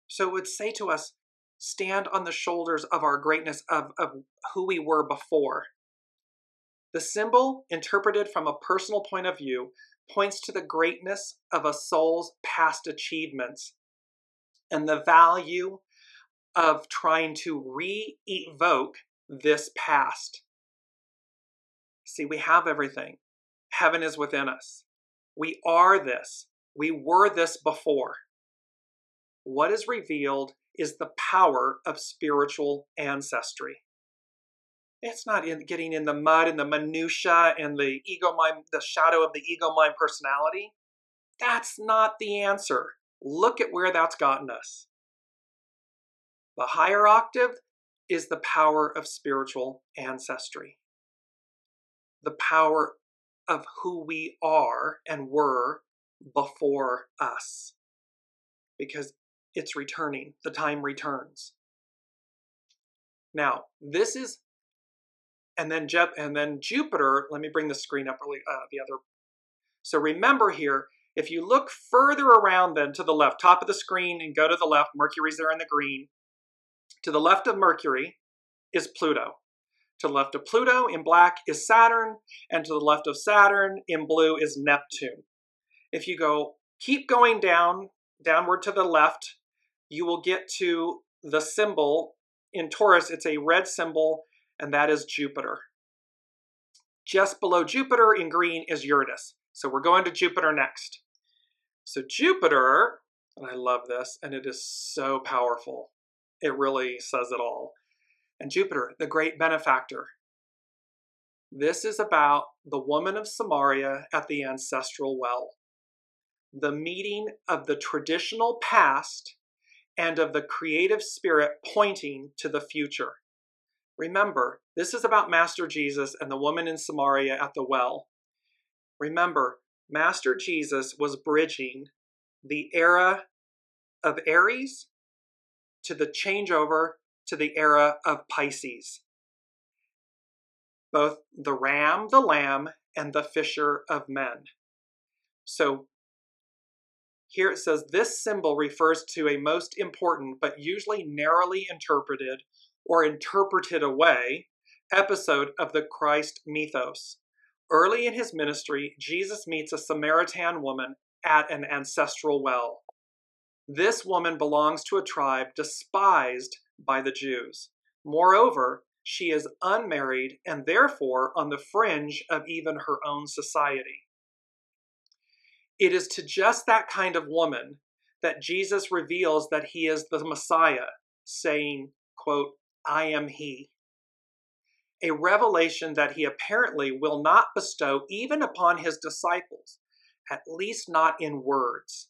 Speaker 2: So it would say to us, stand on the shoulders of our greatness of, of who we were before. The symbol, interpreted from a personal point of view, points to the greatness of a soul's past achievements and the value of trying to re evoke this past. See, we have everything. Heaven is within us. We are this. We were this before. What is revealed is the power of spiritual ancestry. It's not in getting in the mud and the minutia and the ego mind, the shadow of the ego mind personality. That's not the answer. Look at where that's gotten us. The higher octave is the power of spiritual ancestry. The power of who we are and were before us. Because it's returning. The time returns. Now, this is and then Jep, and then Jupiter. Let me bring the screen up really uh, the other. So remember here, if you look further around then to the left, top of the screen, and go to the left, Mercury's there in the green. To the left of Mercury is Pluto. To the left of Pluto in black is Saturn, and to the left of Saturn in blue is Neptune. If you go, keep going down, downward to the left, you will get to the symbol in Taurus. It's a red symbol and that is Jupiter. Just below Jupiter in green is Uranus. So we're going to Jupiter next. So Jupiter, and I love this, and it is so powerful. It really says it all. And Jupiter, the great benefactor. This is about the woman of Samaria at the ancestral well. The meeting of the traditional past and of the creative spirit pointing to the future. Remember, this is about Master Jesus and the woman in Samaria at the well. Remember, Master Jesus was bridging the era of Aries to the changeover to the era of Pisces. Both the ram, the lamb, and the fisher of men. So here it says this symbol refers to a most important but usually narrowly interpreted or interpreted away episode of the Christ mythos. Early in his ministry, Jesus meets a Samaritan woman at an ancestral well. This woman belongs to a tribe despised by the Jews. Moreover, she is unmarried and therefore on the fringe of even her own society. It is to just that kind of woman that Jesus reveals that he is the Messiah, saying, quote, I am He. A revelation that He apparently will not bestow even upon His disciples, at least not in words.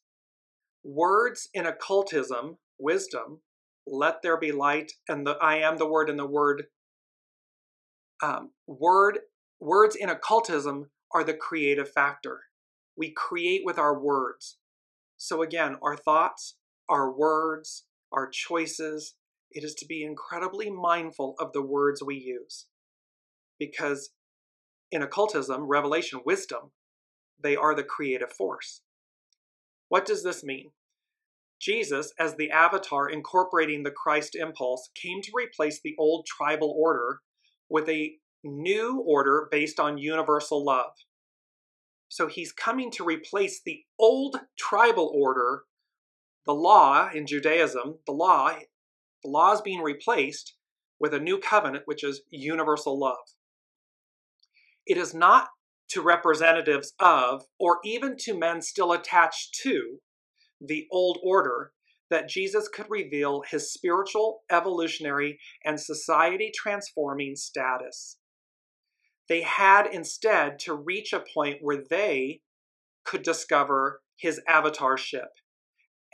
Speaker 2: Words in occultism, wisdom, let there be light, and the I am the word and the word. Um, word words in occultism are the creative factor. We create with our words. So again, our thoughts, our words, our choices, it is to be incredibly mindful of the words we use. Because in occultism, revelation, wisdom, they are the creative force. What does this mean? Jesus, as the avatar incorporating the Christ impulse, came to replace the old tribal order with a new order based on universal love. So he's coming to replace the old tribal order, the law in Judaism, the law, the law is being replaced with a new covenant, which is universal love. It is not to representatives of, or even to men still attached to, the old order that Jesus could reveal his spiritual, evolutionary, and society transforming status. They had instead to reach a point where they could discover his avatarship,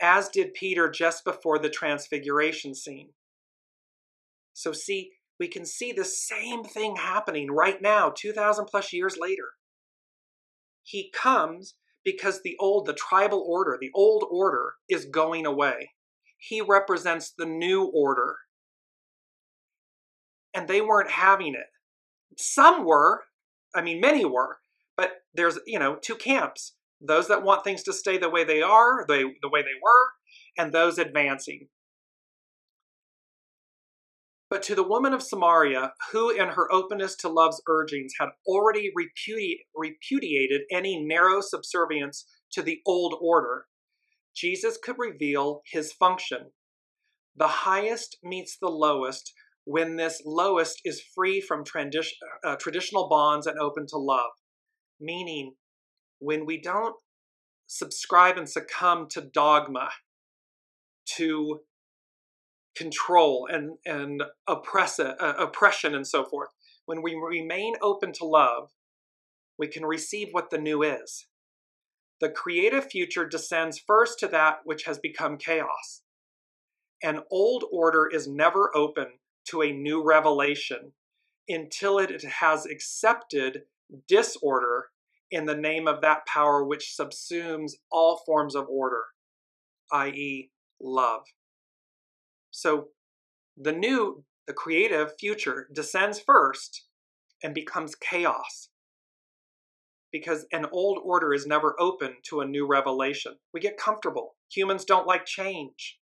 Speaker 2: as did Peter just before the transfiguration scene. So, see, we can see the same thing happening right now, 2,000 plus years later. He comes because the old, the tribal order, the old order is going away. He represents the new order. And they weren't having it. Some were, I mean, many were, but there's, you know, two camps those that want things to stay the way they are, they, the way they were, and those advancing. But to the woman of Samaria, who in her openness to love's urgings had already repudi- repudiated any narrow subservience to the old order, Jesus could reveal his function. The highest meets the lowest when this lowest is free from uh, traditional bonds and open to love. Meaning, when we don't subscribe and succumb to dogma, to control and, and oppress, uh, oppression and so forth, when we remain open to love, we can receive what the new is. The creative future descends first to that which has become chaos. An old order is never open to a new revelation until it has accepted disorder in the name of that power which subsumes all forms of order, i.e., love. So the new, the creative future descends first and becomes chaos because an old order is never open to a new revelation. We get comfortable. Humans don't like change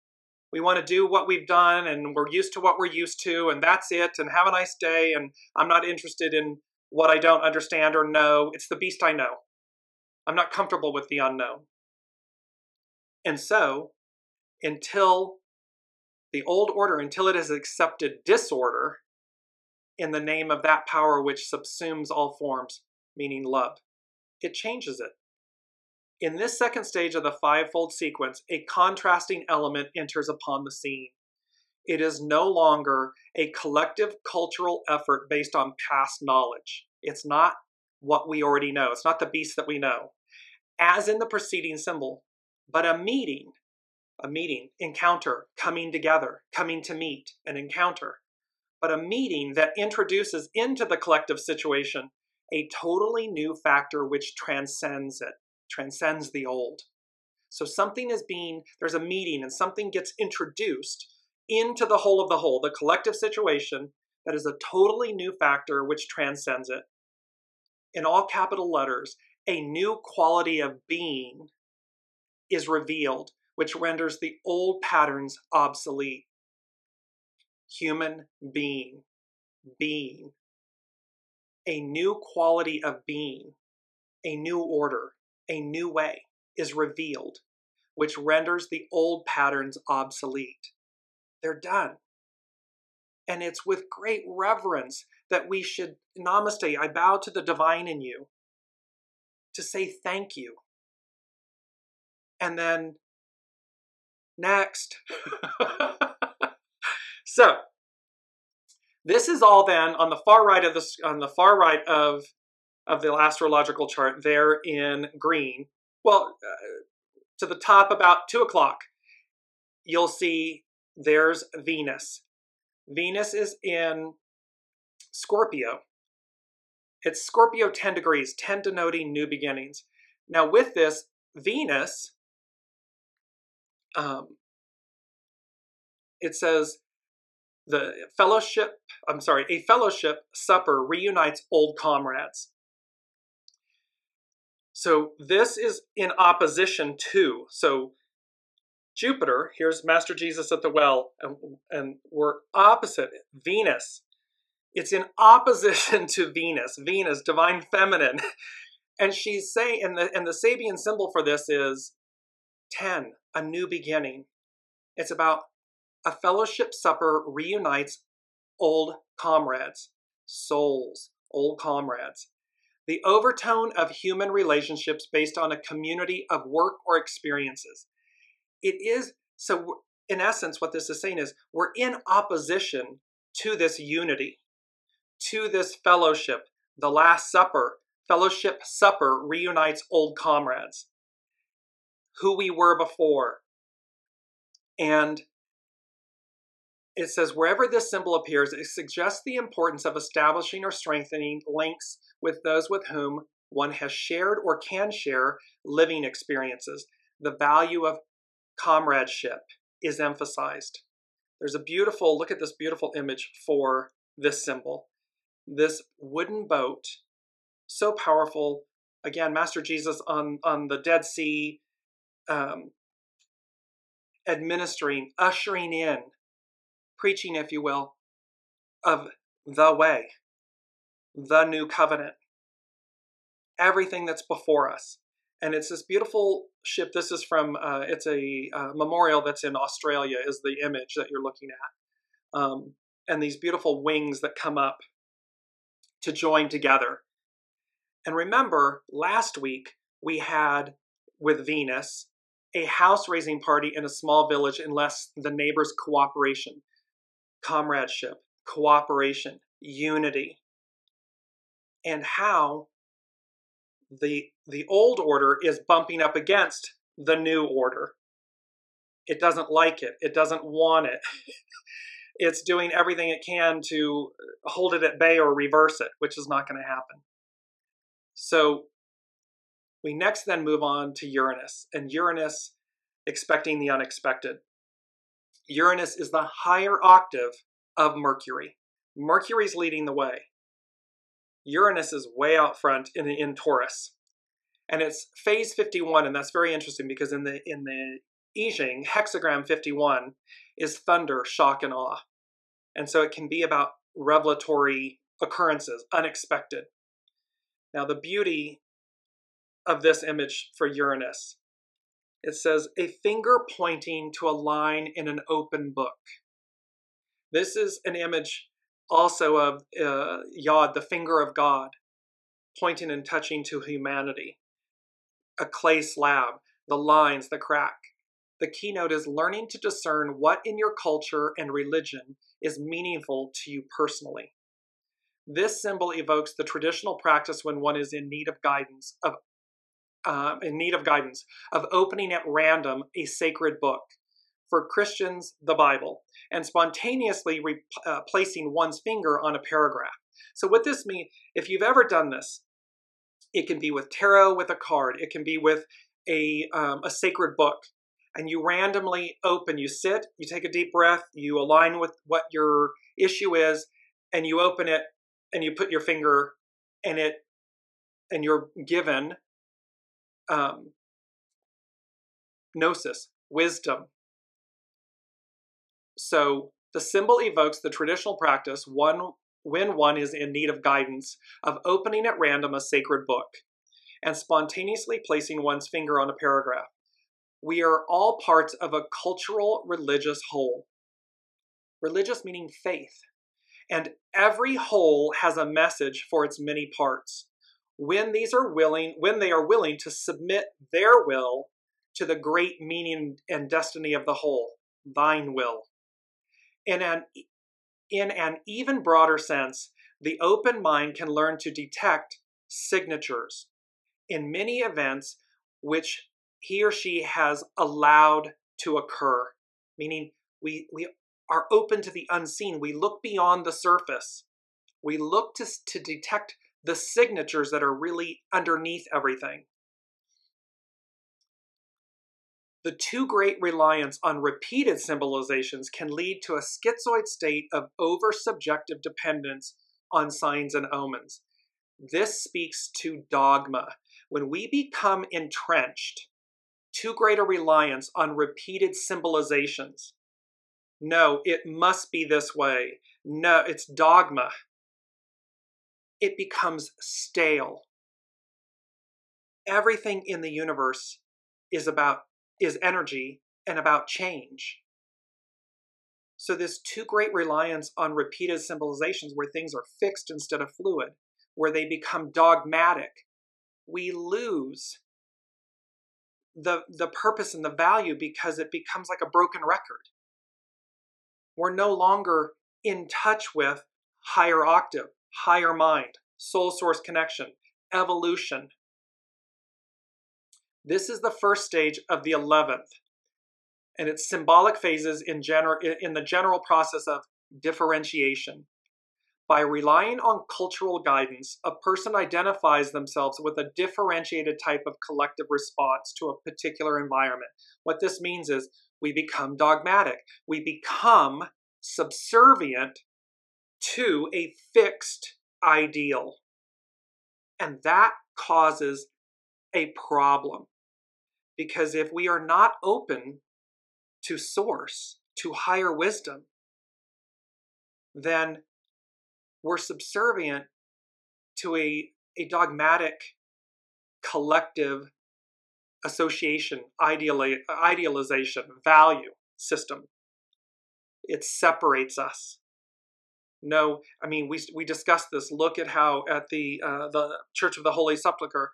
Speaker 2: we want to do what we've done and we're used to what we're used to and that's it and have a nice day and I'm not interested in what I don't understand or know. It's the beast I know. I'm not comfortable with the unknown. And so, until the old order, until it has accepted disorder in the name of that power which subsumes all forms, meaning love, it changes it. In this second stage of the fivefold sequence, a contrasting element enters upon the scene. It is no longer a collective cultural effort based on past knowledge. It's not what we already know, it's not the beast that we know, as in the preceding symbol, but a meeting, a meeting, encounter, coming together, coming to meet, an encounter, but a meeting that introduces into the collective situation a totally new factor which transcends it transcends the old. So something is being, there's a meeting and something gets introduced into the whole of the whole, the collective situation that is a totally new factor which transcends it. In all capital letters, a new quality of being is revealed, which renders the old patterns obsolete. Human being, being, a new quality of being, a new order, a new way is revealed, which renders the old patterns obsolete. They're done. And it's with great reverence that we should, namaste, I bow to the divine in you, to say thank you. And then next. so, this is all then on the far right of the on the far right of of the astrological chart there in green. Well, uh, to the top about two o'clock, you'll see there's Venus. Venus is in Scorpio. It's Scorpio 10 degrees, 10 denoting new beginnings. Now, with this, Venus, um, it says the fellowship, I'm sorry, a fellowship supper reunites old comrades. So this is in opposition to. So Jupiter, here's Master Jesus at the well, and, and we're opposite Venus. It's in opposition to Venus, Venus, divine feminine. And she's saying, and the, and the Sabian symbol for this is 10, a new beginning. It's about a fellowship supper reunites old comrades, souls, old comrades. The overtone of human relationships based on a community of work or experiences. It is, so in essence, what this is saying is we're in opposition to this unity, to this fellowship. The Last Supper, fellowship supper reunites old comrades, who we were before. And it says, wherever this symbol appears, it suggests the importance of establishing or strengthening links with those with whom one has shared or can share living experiences. The value of comradeship is emphasized. There's a beautiful, look at this beautiful image for this symbol. This wooden boat, so powerful. Again, Master Jesus on, on the Dead Sea, um, administering, ushering in preaching, if you will, of the way, the new covenant, everything that's before us. And it's this beautiful ship. This is from, uh, it's a uh, memorial that's in Australia, is the image that you're looking at. Um, and these beautiful wings that come up to join together. And remember, last week we had with Venus a house raising party in a small village unless the neighbors' cooperation comradeship, cooperation, unity, and how the the old order is bumping up against the new order. It doesn't like it. It doesn't want it. it's doing everything it can to uh, hold it at bay or reverse it, which is not going to happen. So we next then move on to Uranus, and Uranus expecting the unexpected. Uranus is the higher octave of Mercury. Mercury's leading the way. Uranus is way out front in, in Taurus. And it's phase 51, and that's very interesting because in the in the I Ching, hexagram 51 is thunder, shock, and awe. And so it can be about revelatory occurrences, unexpected. Now, the beauty of this image for Uranus it says, a finger pointing to a line in an open book. This is an image also of uh, Yod, the finger of God, pointing and touching to humanity. A clay slab, the lines, the crack. The keynote is learning to discern what in your culture and religion is meaningful to you personally. This symbol evokes the traditional practice when one is in need of guidance of uh, in need of guidance of opening at random a sacred book. For Christians, the Bible, and spontaneously re- uh, placing one's finger on a paragraph. So, what this means, if you've ever done this, it can be with tarot with a card, it can be with a, um, a sacred book, and you randomly open, you sit, you take a deep breath, you align with what your issue is, and you open it and you put your finger in it, and you're given um, gnosis, wisdom. So the symbol evokes the traditional practice one when one is in need of guidance of opening at random a sacred book and spontaneously placing one's finger on a paragraph. We are all parts of a cultural religious whole. Religious meaning faith. And every whole has a message for its many parts when these are willing when they are willing to submit their will to the great meaning and destiny of the whole thine will. In an in an even broader sense the open mind can learn to detect signatures in many events which he or she has allowed to occur. Meaning we we are open to the unseen. We look beyond the surface. We look to, to detect the signatures that are really underneath everything. The too great reliance on repeated symbolizations can lead to a schizoid state of over subjective dependence on signs and omens. This speaks to dogma. When we become entrenched, too great a reliance on repeated symbolizations. No, it must be this way. No, it's dogma. It becomes stale. Everything in the universe is about is energy and about change. So this too great reliance on repeated symbolizations where things are fixed instead of fluid, where they become dogmatic, we lose the the purpose and the value because it becomes like a broken record. We're no longer in touch with higher octave, higher mind, soul source connection, evolution. This is the first stage of the 11th and its symbolic phases in, gener- in the general process of differentiation. By relying on cultural guidance, a person identifies themselves with a differentiated type of collective response to a particular environment. What this means is we become dogmatic, we become subservient to a fixed ideal. And that causes a problem. Because if we are not open to source, to higher wisdom, then we're subservient to a, a dogmatic collective association, ideali- idealization, value system. It separates us. No, I mean we we discussed this. Look at how at the uh, the Church of the Holy Sepulchre,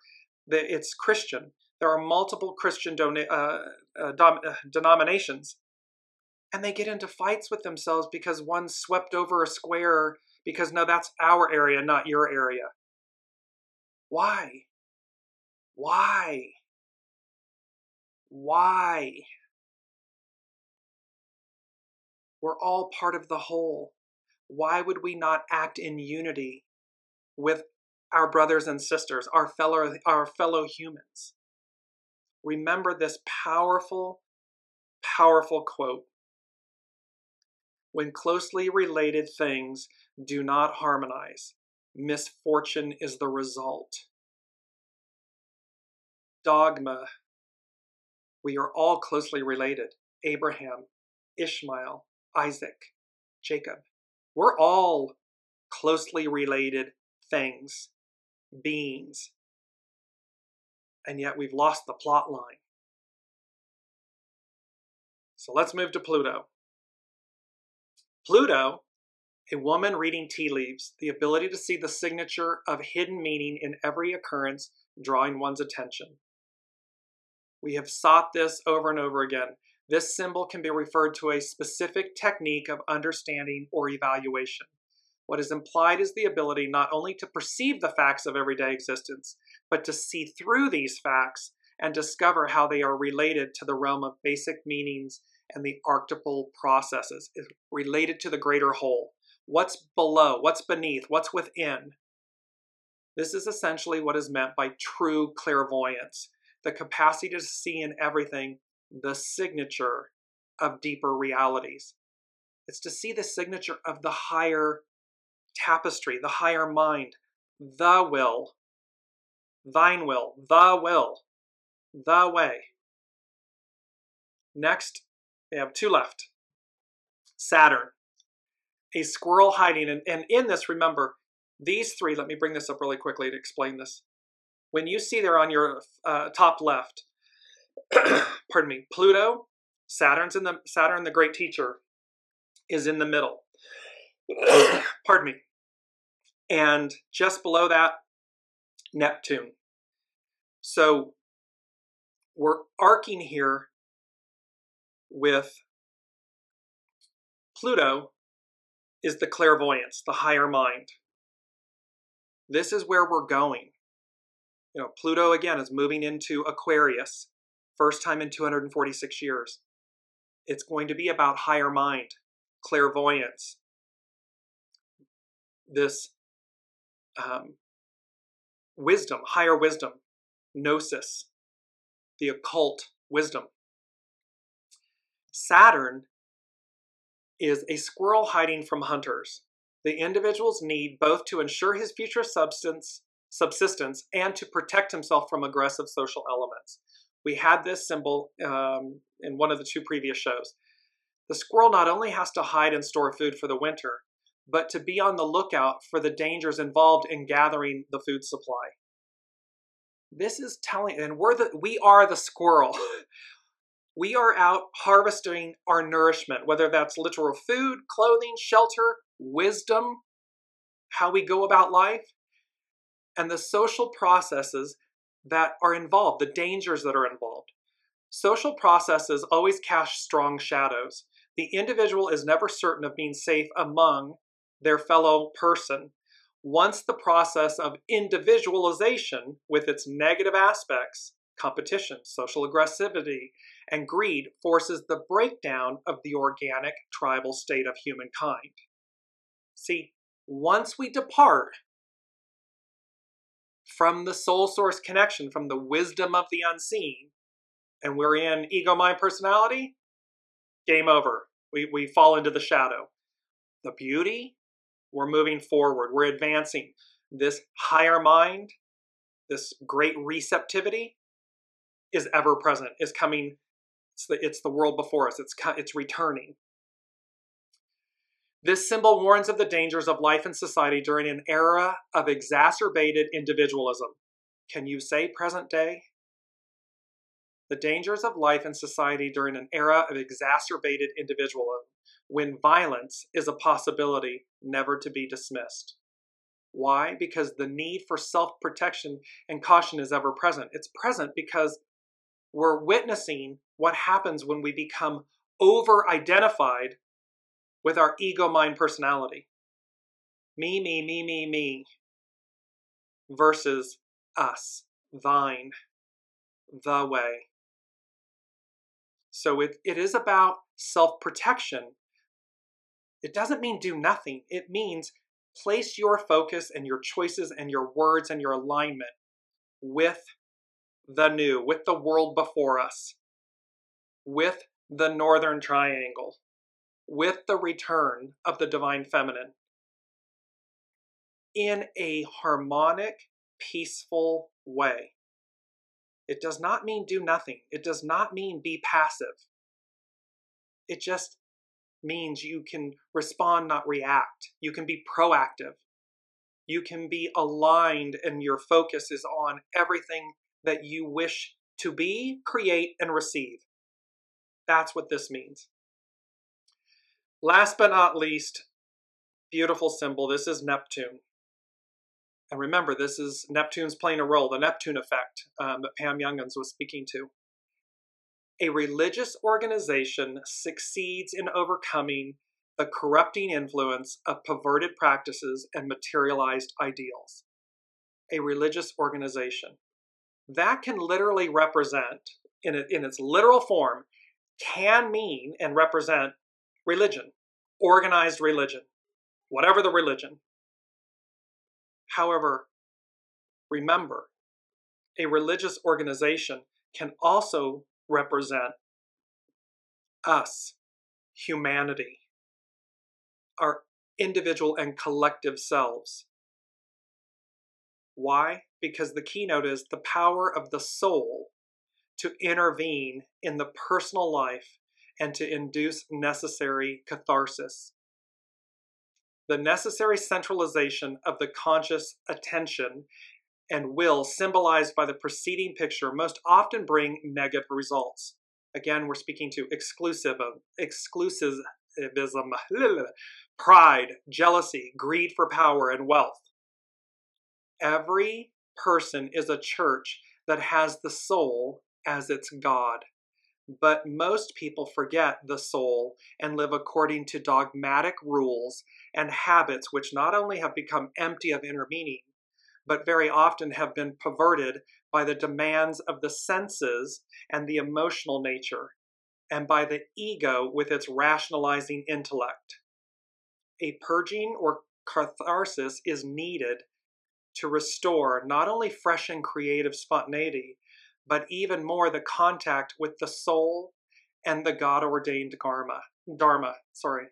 Speaker 2: that it's Christian. There are multiple Christian dona- uh, uh, dom- uh, denominations, and they get into fights with themselves because one swept over a square because no, that's our area, not your area. Why? Why? Why? We're all part of the whole. Why would we not act in unity with our brothers and sisters, our fellow, our fellow humans? remember this powerful, powerful quote. When closely related things do not harmonize, misfortune is the result. Dogma. We are all closely related. Abraham, Ishmael, Isaac, Jacob. We're all closely related things, beings and yet we've lost the plot line. So let's move to Pluto. Pluto, a woman reading tea leaves, the ability to see the signature of hidden meaning in every occurrence, drawing one's attention. We have sought this over and over again. This symbol can be referred to a specific technique of understanding or evaluation. What is implied is the ability not only to perceive the facts of everyday existence, but to see through these facts and discover how they are related to the realm of basic meanings and the archetypal processes, is related to the greater whole. What's below, what's beneath, what's within. This is essentially what is meant by true clairvoyance the capacity to see in everything the signature of deeper realities. It's to see the signature of the higher tapestry, the higher mind, the will, thine will, the will, the way. Next, we have two left. Saturn, a squirrel hiding. And, and in this, remember, these three, let me bring this up really quickly to explain this. When you see there on your uh, top left, pardon me, Pluto, Saturn's in the Saturn, the great teacher, is in the middle. Pardon me. And just below that, Neptune. So we're arcing here with Pluto is the clairvoyance, the higher mind. This is where we're going. You know, Pluto again is moving into Aquarius, first time in 246 years. It's going to be about higher mind, clairvoyance, this um, wisdom, higher wisdom, gnosis, the occult wisdom. Saturn is a squirrel hiding from hunters. The individual's need both to ensure his future substance subsistence and to protect himself from aggressive social elements. We had this symbol um, in one of the two previous shows. The squirrel not only has to hide and store food for the winter, but to be on the lookout for the dangers involved in gathering the food supply. This is telling, and we're the, we are the squirrel. we are out harvesting our nourishment, whether that's literal food, clothing, shelter, wisdom, how we go about life, and the social processes that are involved, the dangers that are involved. Social processes always cast strong shadows. The individual is never certain of being safe among their fellow person. Once the process of individualization, with its negative aspects, competition, social aggressivity, and greed, forces the breakdown of the organic tribal state of humankind. See, once we depart from the soul source connection, from the wisdom of the unseen, and we're in ego mind personality, game over. We, we fall into the shadow. The beauty, we're moving forward, we're advancing. This higher mind, this great receptivity is ever present, is coming. It's the, it's the world before us, it's, it's returning. This symbol warns of the dangers of life and society during an era of exacerbated individualism. Can you say present day? The dangers of life and society during an era of exacerbated individualism, when violence is a possibility never to be dismissed. Why? Because the need for self protection and caution is ever present. It's present because we're witnessing what happens when we become over identified with our ego mind personality. Me, me, me, me, me versus us, thine, the way. So it, it is about self protection. It doesn't mean do nothing, it means place your focus and your choices and your words and your alignment with the new, with the world before us, with the northern triangle, with the return of the divine feminine in a harmonic, peaceful way. It does not mean do nothing. It does not mean be passive. It just means you can respond, not react. You can be proactive. You can be aligned, and your focus is on everything that you wish to be, create, and receive. That's what this means. Last but not least, beautiful symbol. This is Neptune. And remember, this is Neptune's playing a role, the Neptune effect um, that Pam Younghans was speaking to. A religious organization succeeds in overcoming the corrupting influence of perverted practices and materialized ideals. A religious organization. That can literally represent, in, in its literal form, can mean and represent religion, organized religion, whatever the religion. However, remember, a religious organization can also represent us, humanity, our individual and collective selves. Why? Because the keynote is the power of the soul to intervene in the personal life and to induce necessary catharsis. The necessary centralization of the conscious attention and will symbolized by the preceding picture most often bring negative results. Again, we're speaking to exclusive, uh, exclusivism, pride, jealousy, greed for power, and wealth. Every person is a church that has the soul as its God. But most people forget the soul and live according to dogmatic rules and habits which not only have become empty of inner meaning, but very often have been perverted by the demands of the senses and the emotional nature, and by the ego with its rationalizing intellect. A purging or catharsis is needed to restore not only fresh and creative spontaneity, but even more the contact with the soul and the God ordained karma, dharma, sorry.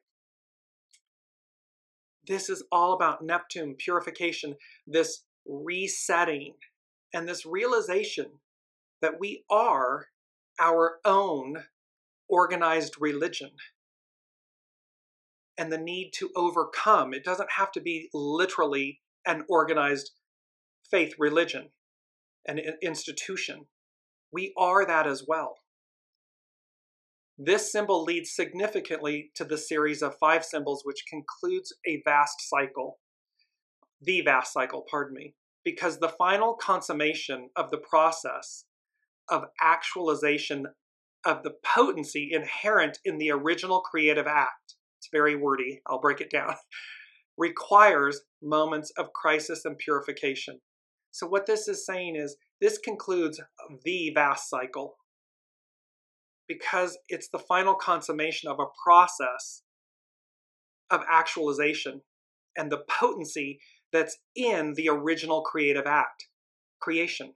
Speaker 2: This is all about Neptune purification, this resetting and this realization that we are our own organized religion and the need to overcome. It doesn't have to be literally an organized faith religion, an institution. We are that as well. This symbol leads significantly to the series of five symbols, which concludes a vast cycle. The vast cycle, pardon me, because the final consummation of the process of actualization of the potency inherent in the original creative act, it's very wordy, I'll break it down, requires moments of crisis and purification. So, what this is saying is this concludes the vast cycle because it's the final consummation of a process of actualization and the potency that's in the original creative act, creation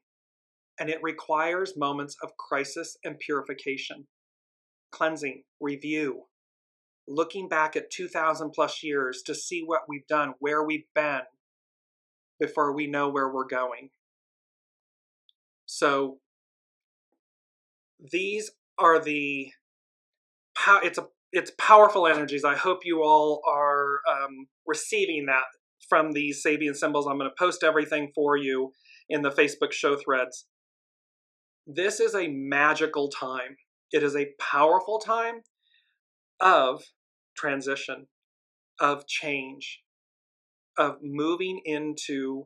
Speaker 2: and it requires moments of crisis and purification, cleansing, review, looking back at 2,000 plus years to see what we've done, where we've been, before we know where we're going. So, these are the it's a it's powerful energies. I hope you all are um, receiving that from these Sabian symbols. I'm going to post everything for you in the Facebook show threads. This is a magical time. It is a powerful time of transition, of change, of moving into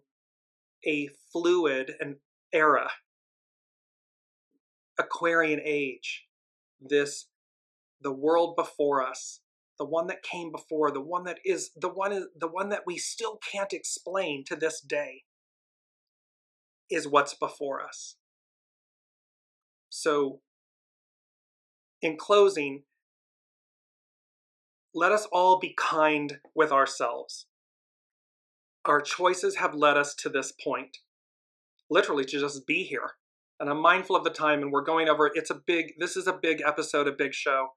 Speaker 2: a fluid and era, Aquarian age, this the world before us, the one that came before, the one that is the one is the one that we still can't explain to this day is what's before us. So, in closing, let us all be kind with ourselves. Our choices have led us to this point, literally to just be here. And I'm mindful of the time, and we're going over. It's a big. This is a big episode, a big show.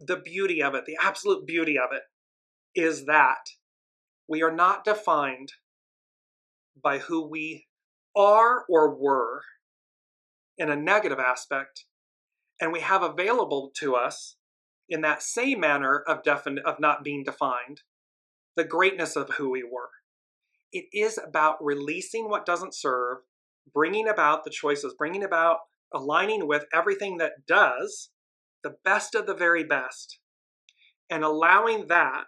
Speaker 2: The beauty of it, the absolute beauty of it, is that we are not defined by who we are or were in a negative aspect, and we have available to us in that same manner of defin- of not being defined the greatness of who we were. It is about releasing what doesn't serve, bringing about the choices, bringing about aligning with everything that does, the best of the very best, and allowing that,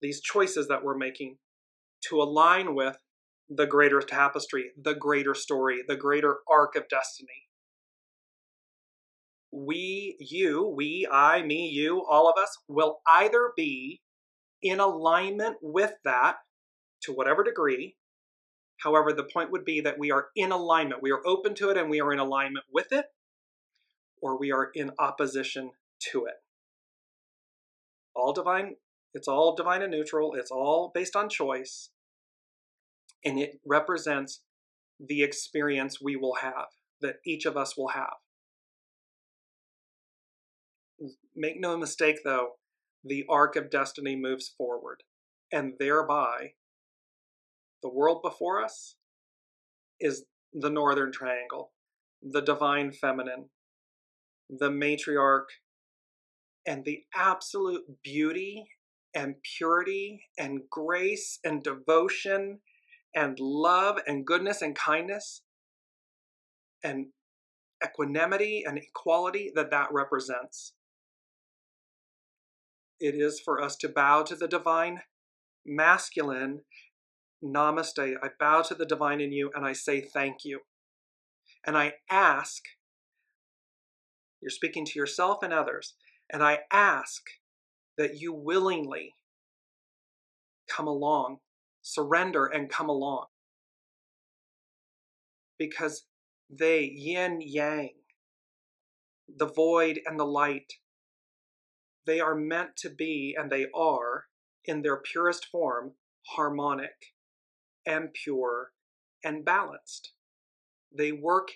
Speaker 2: these choices that we're making, to align with the greater tapestry, the greater story, the greater arc of destiny. We, you, we, I, me, you, all of us will either be in alignment with that to whatever degree. However, the point would be that we are in alignment. We are open to it and we are in alignment with it, or we are in opposition to it. All divine, it's all divine and neutral, it's all based on choice and it represents the experience we will have, that each of us will have. Make no mistake, though, the arc of destiny moves forward, and thereby, the world before us is the Northern Triangle, the divine feminine, the matriarch, and the absolute beauty and purity and grace and devotion and love and goodness and kindness and equanimity and equality that that represents. It is for us to bow to the divine masculine. Namaste. I bow to the divine in you and I say thank you. And I ask, you're speaking to yourself and others, and I ask that you willingly come along surrender and come along. Because they, yin yang, the void and the light, they are meant to be, and they are, in their purest form, harmonic and pure and balanced. They work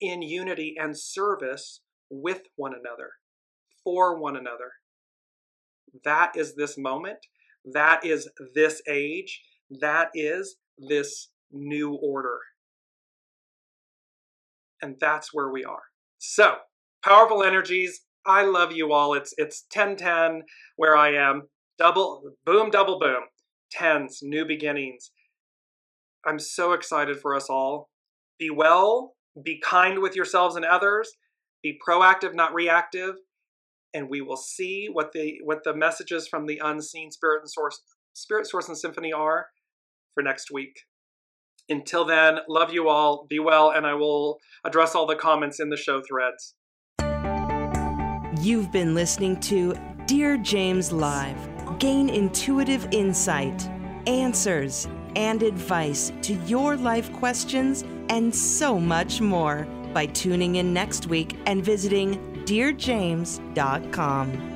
Speaker 2: in unity and service with one another, for one another. That is this moment. That is this age That is this new order. And that's where we are. So, powerful energies. I love you all. It's it's 1010 where I am. Double boom double boom. Tens, new beginnings. I'm so excited for us all. Be well, be kind with yourselves and others, be proactive, not reactive, and we will see what the what the messages from the unseen spirit and source spirit source and symphony are for next week. Until then, love you all, be well, and I will address all the comments in the show threads.
Speaker 1: You've been listening to Dear James Live. Gain intuitive insight, answers, and advice to your life questions and so much more by tuning in next week and visiting DearJames.com.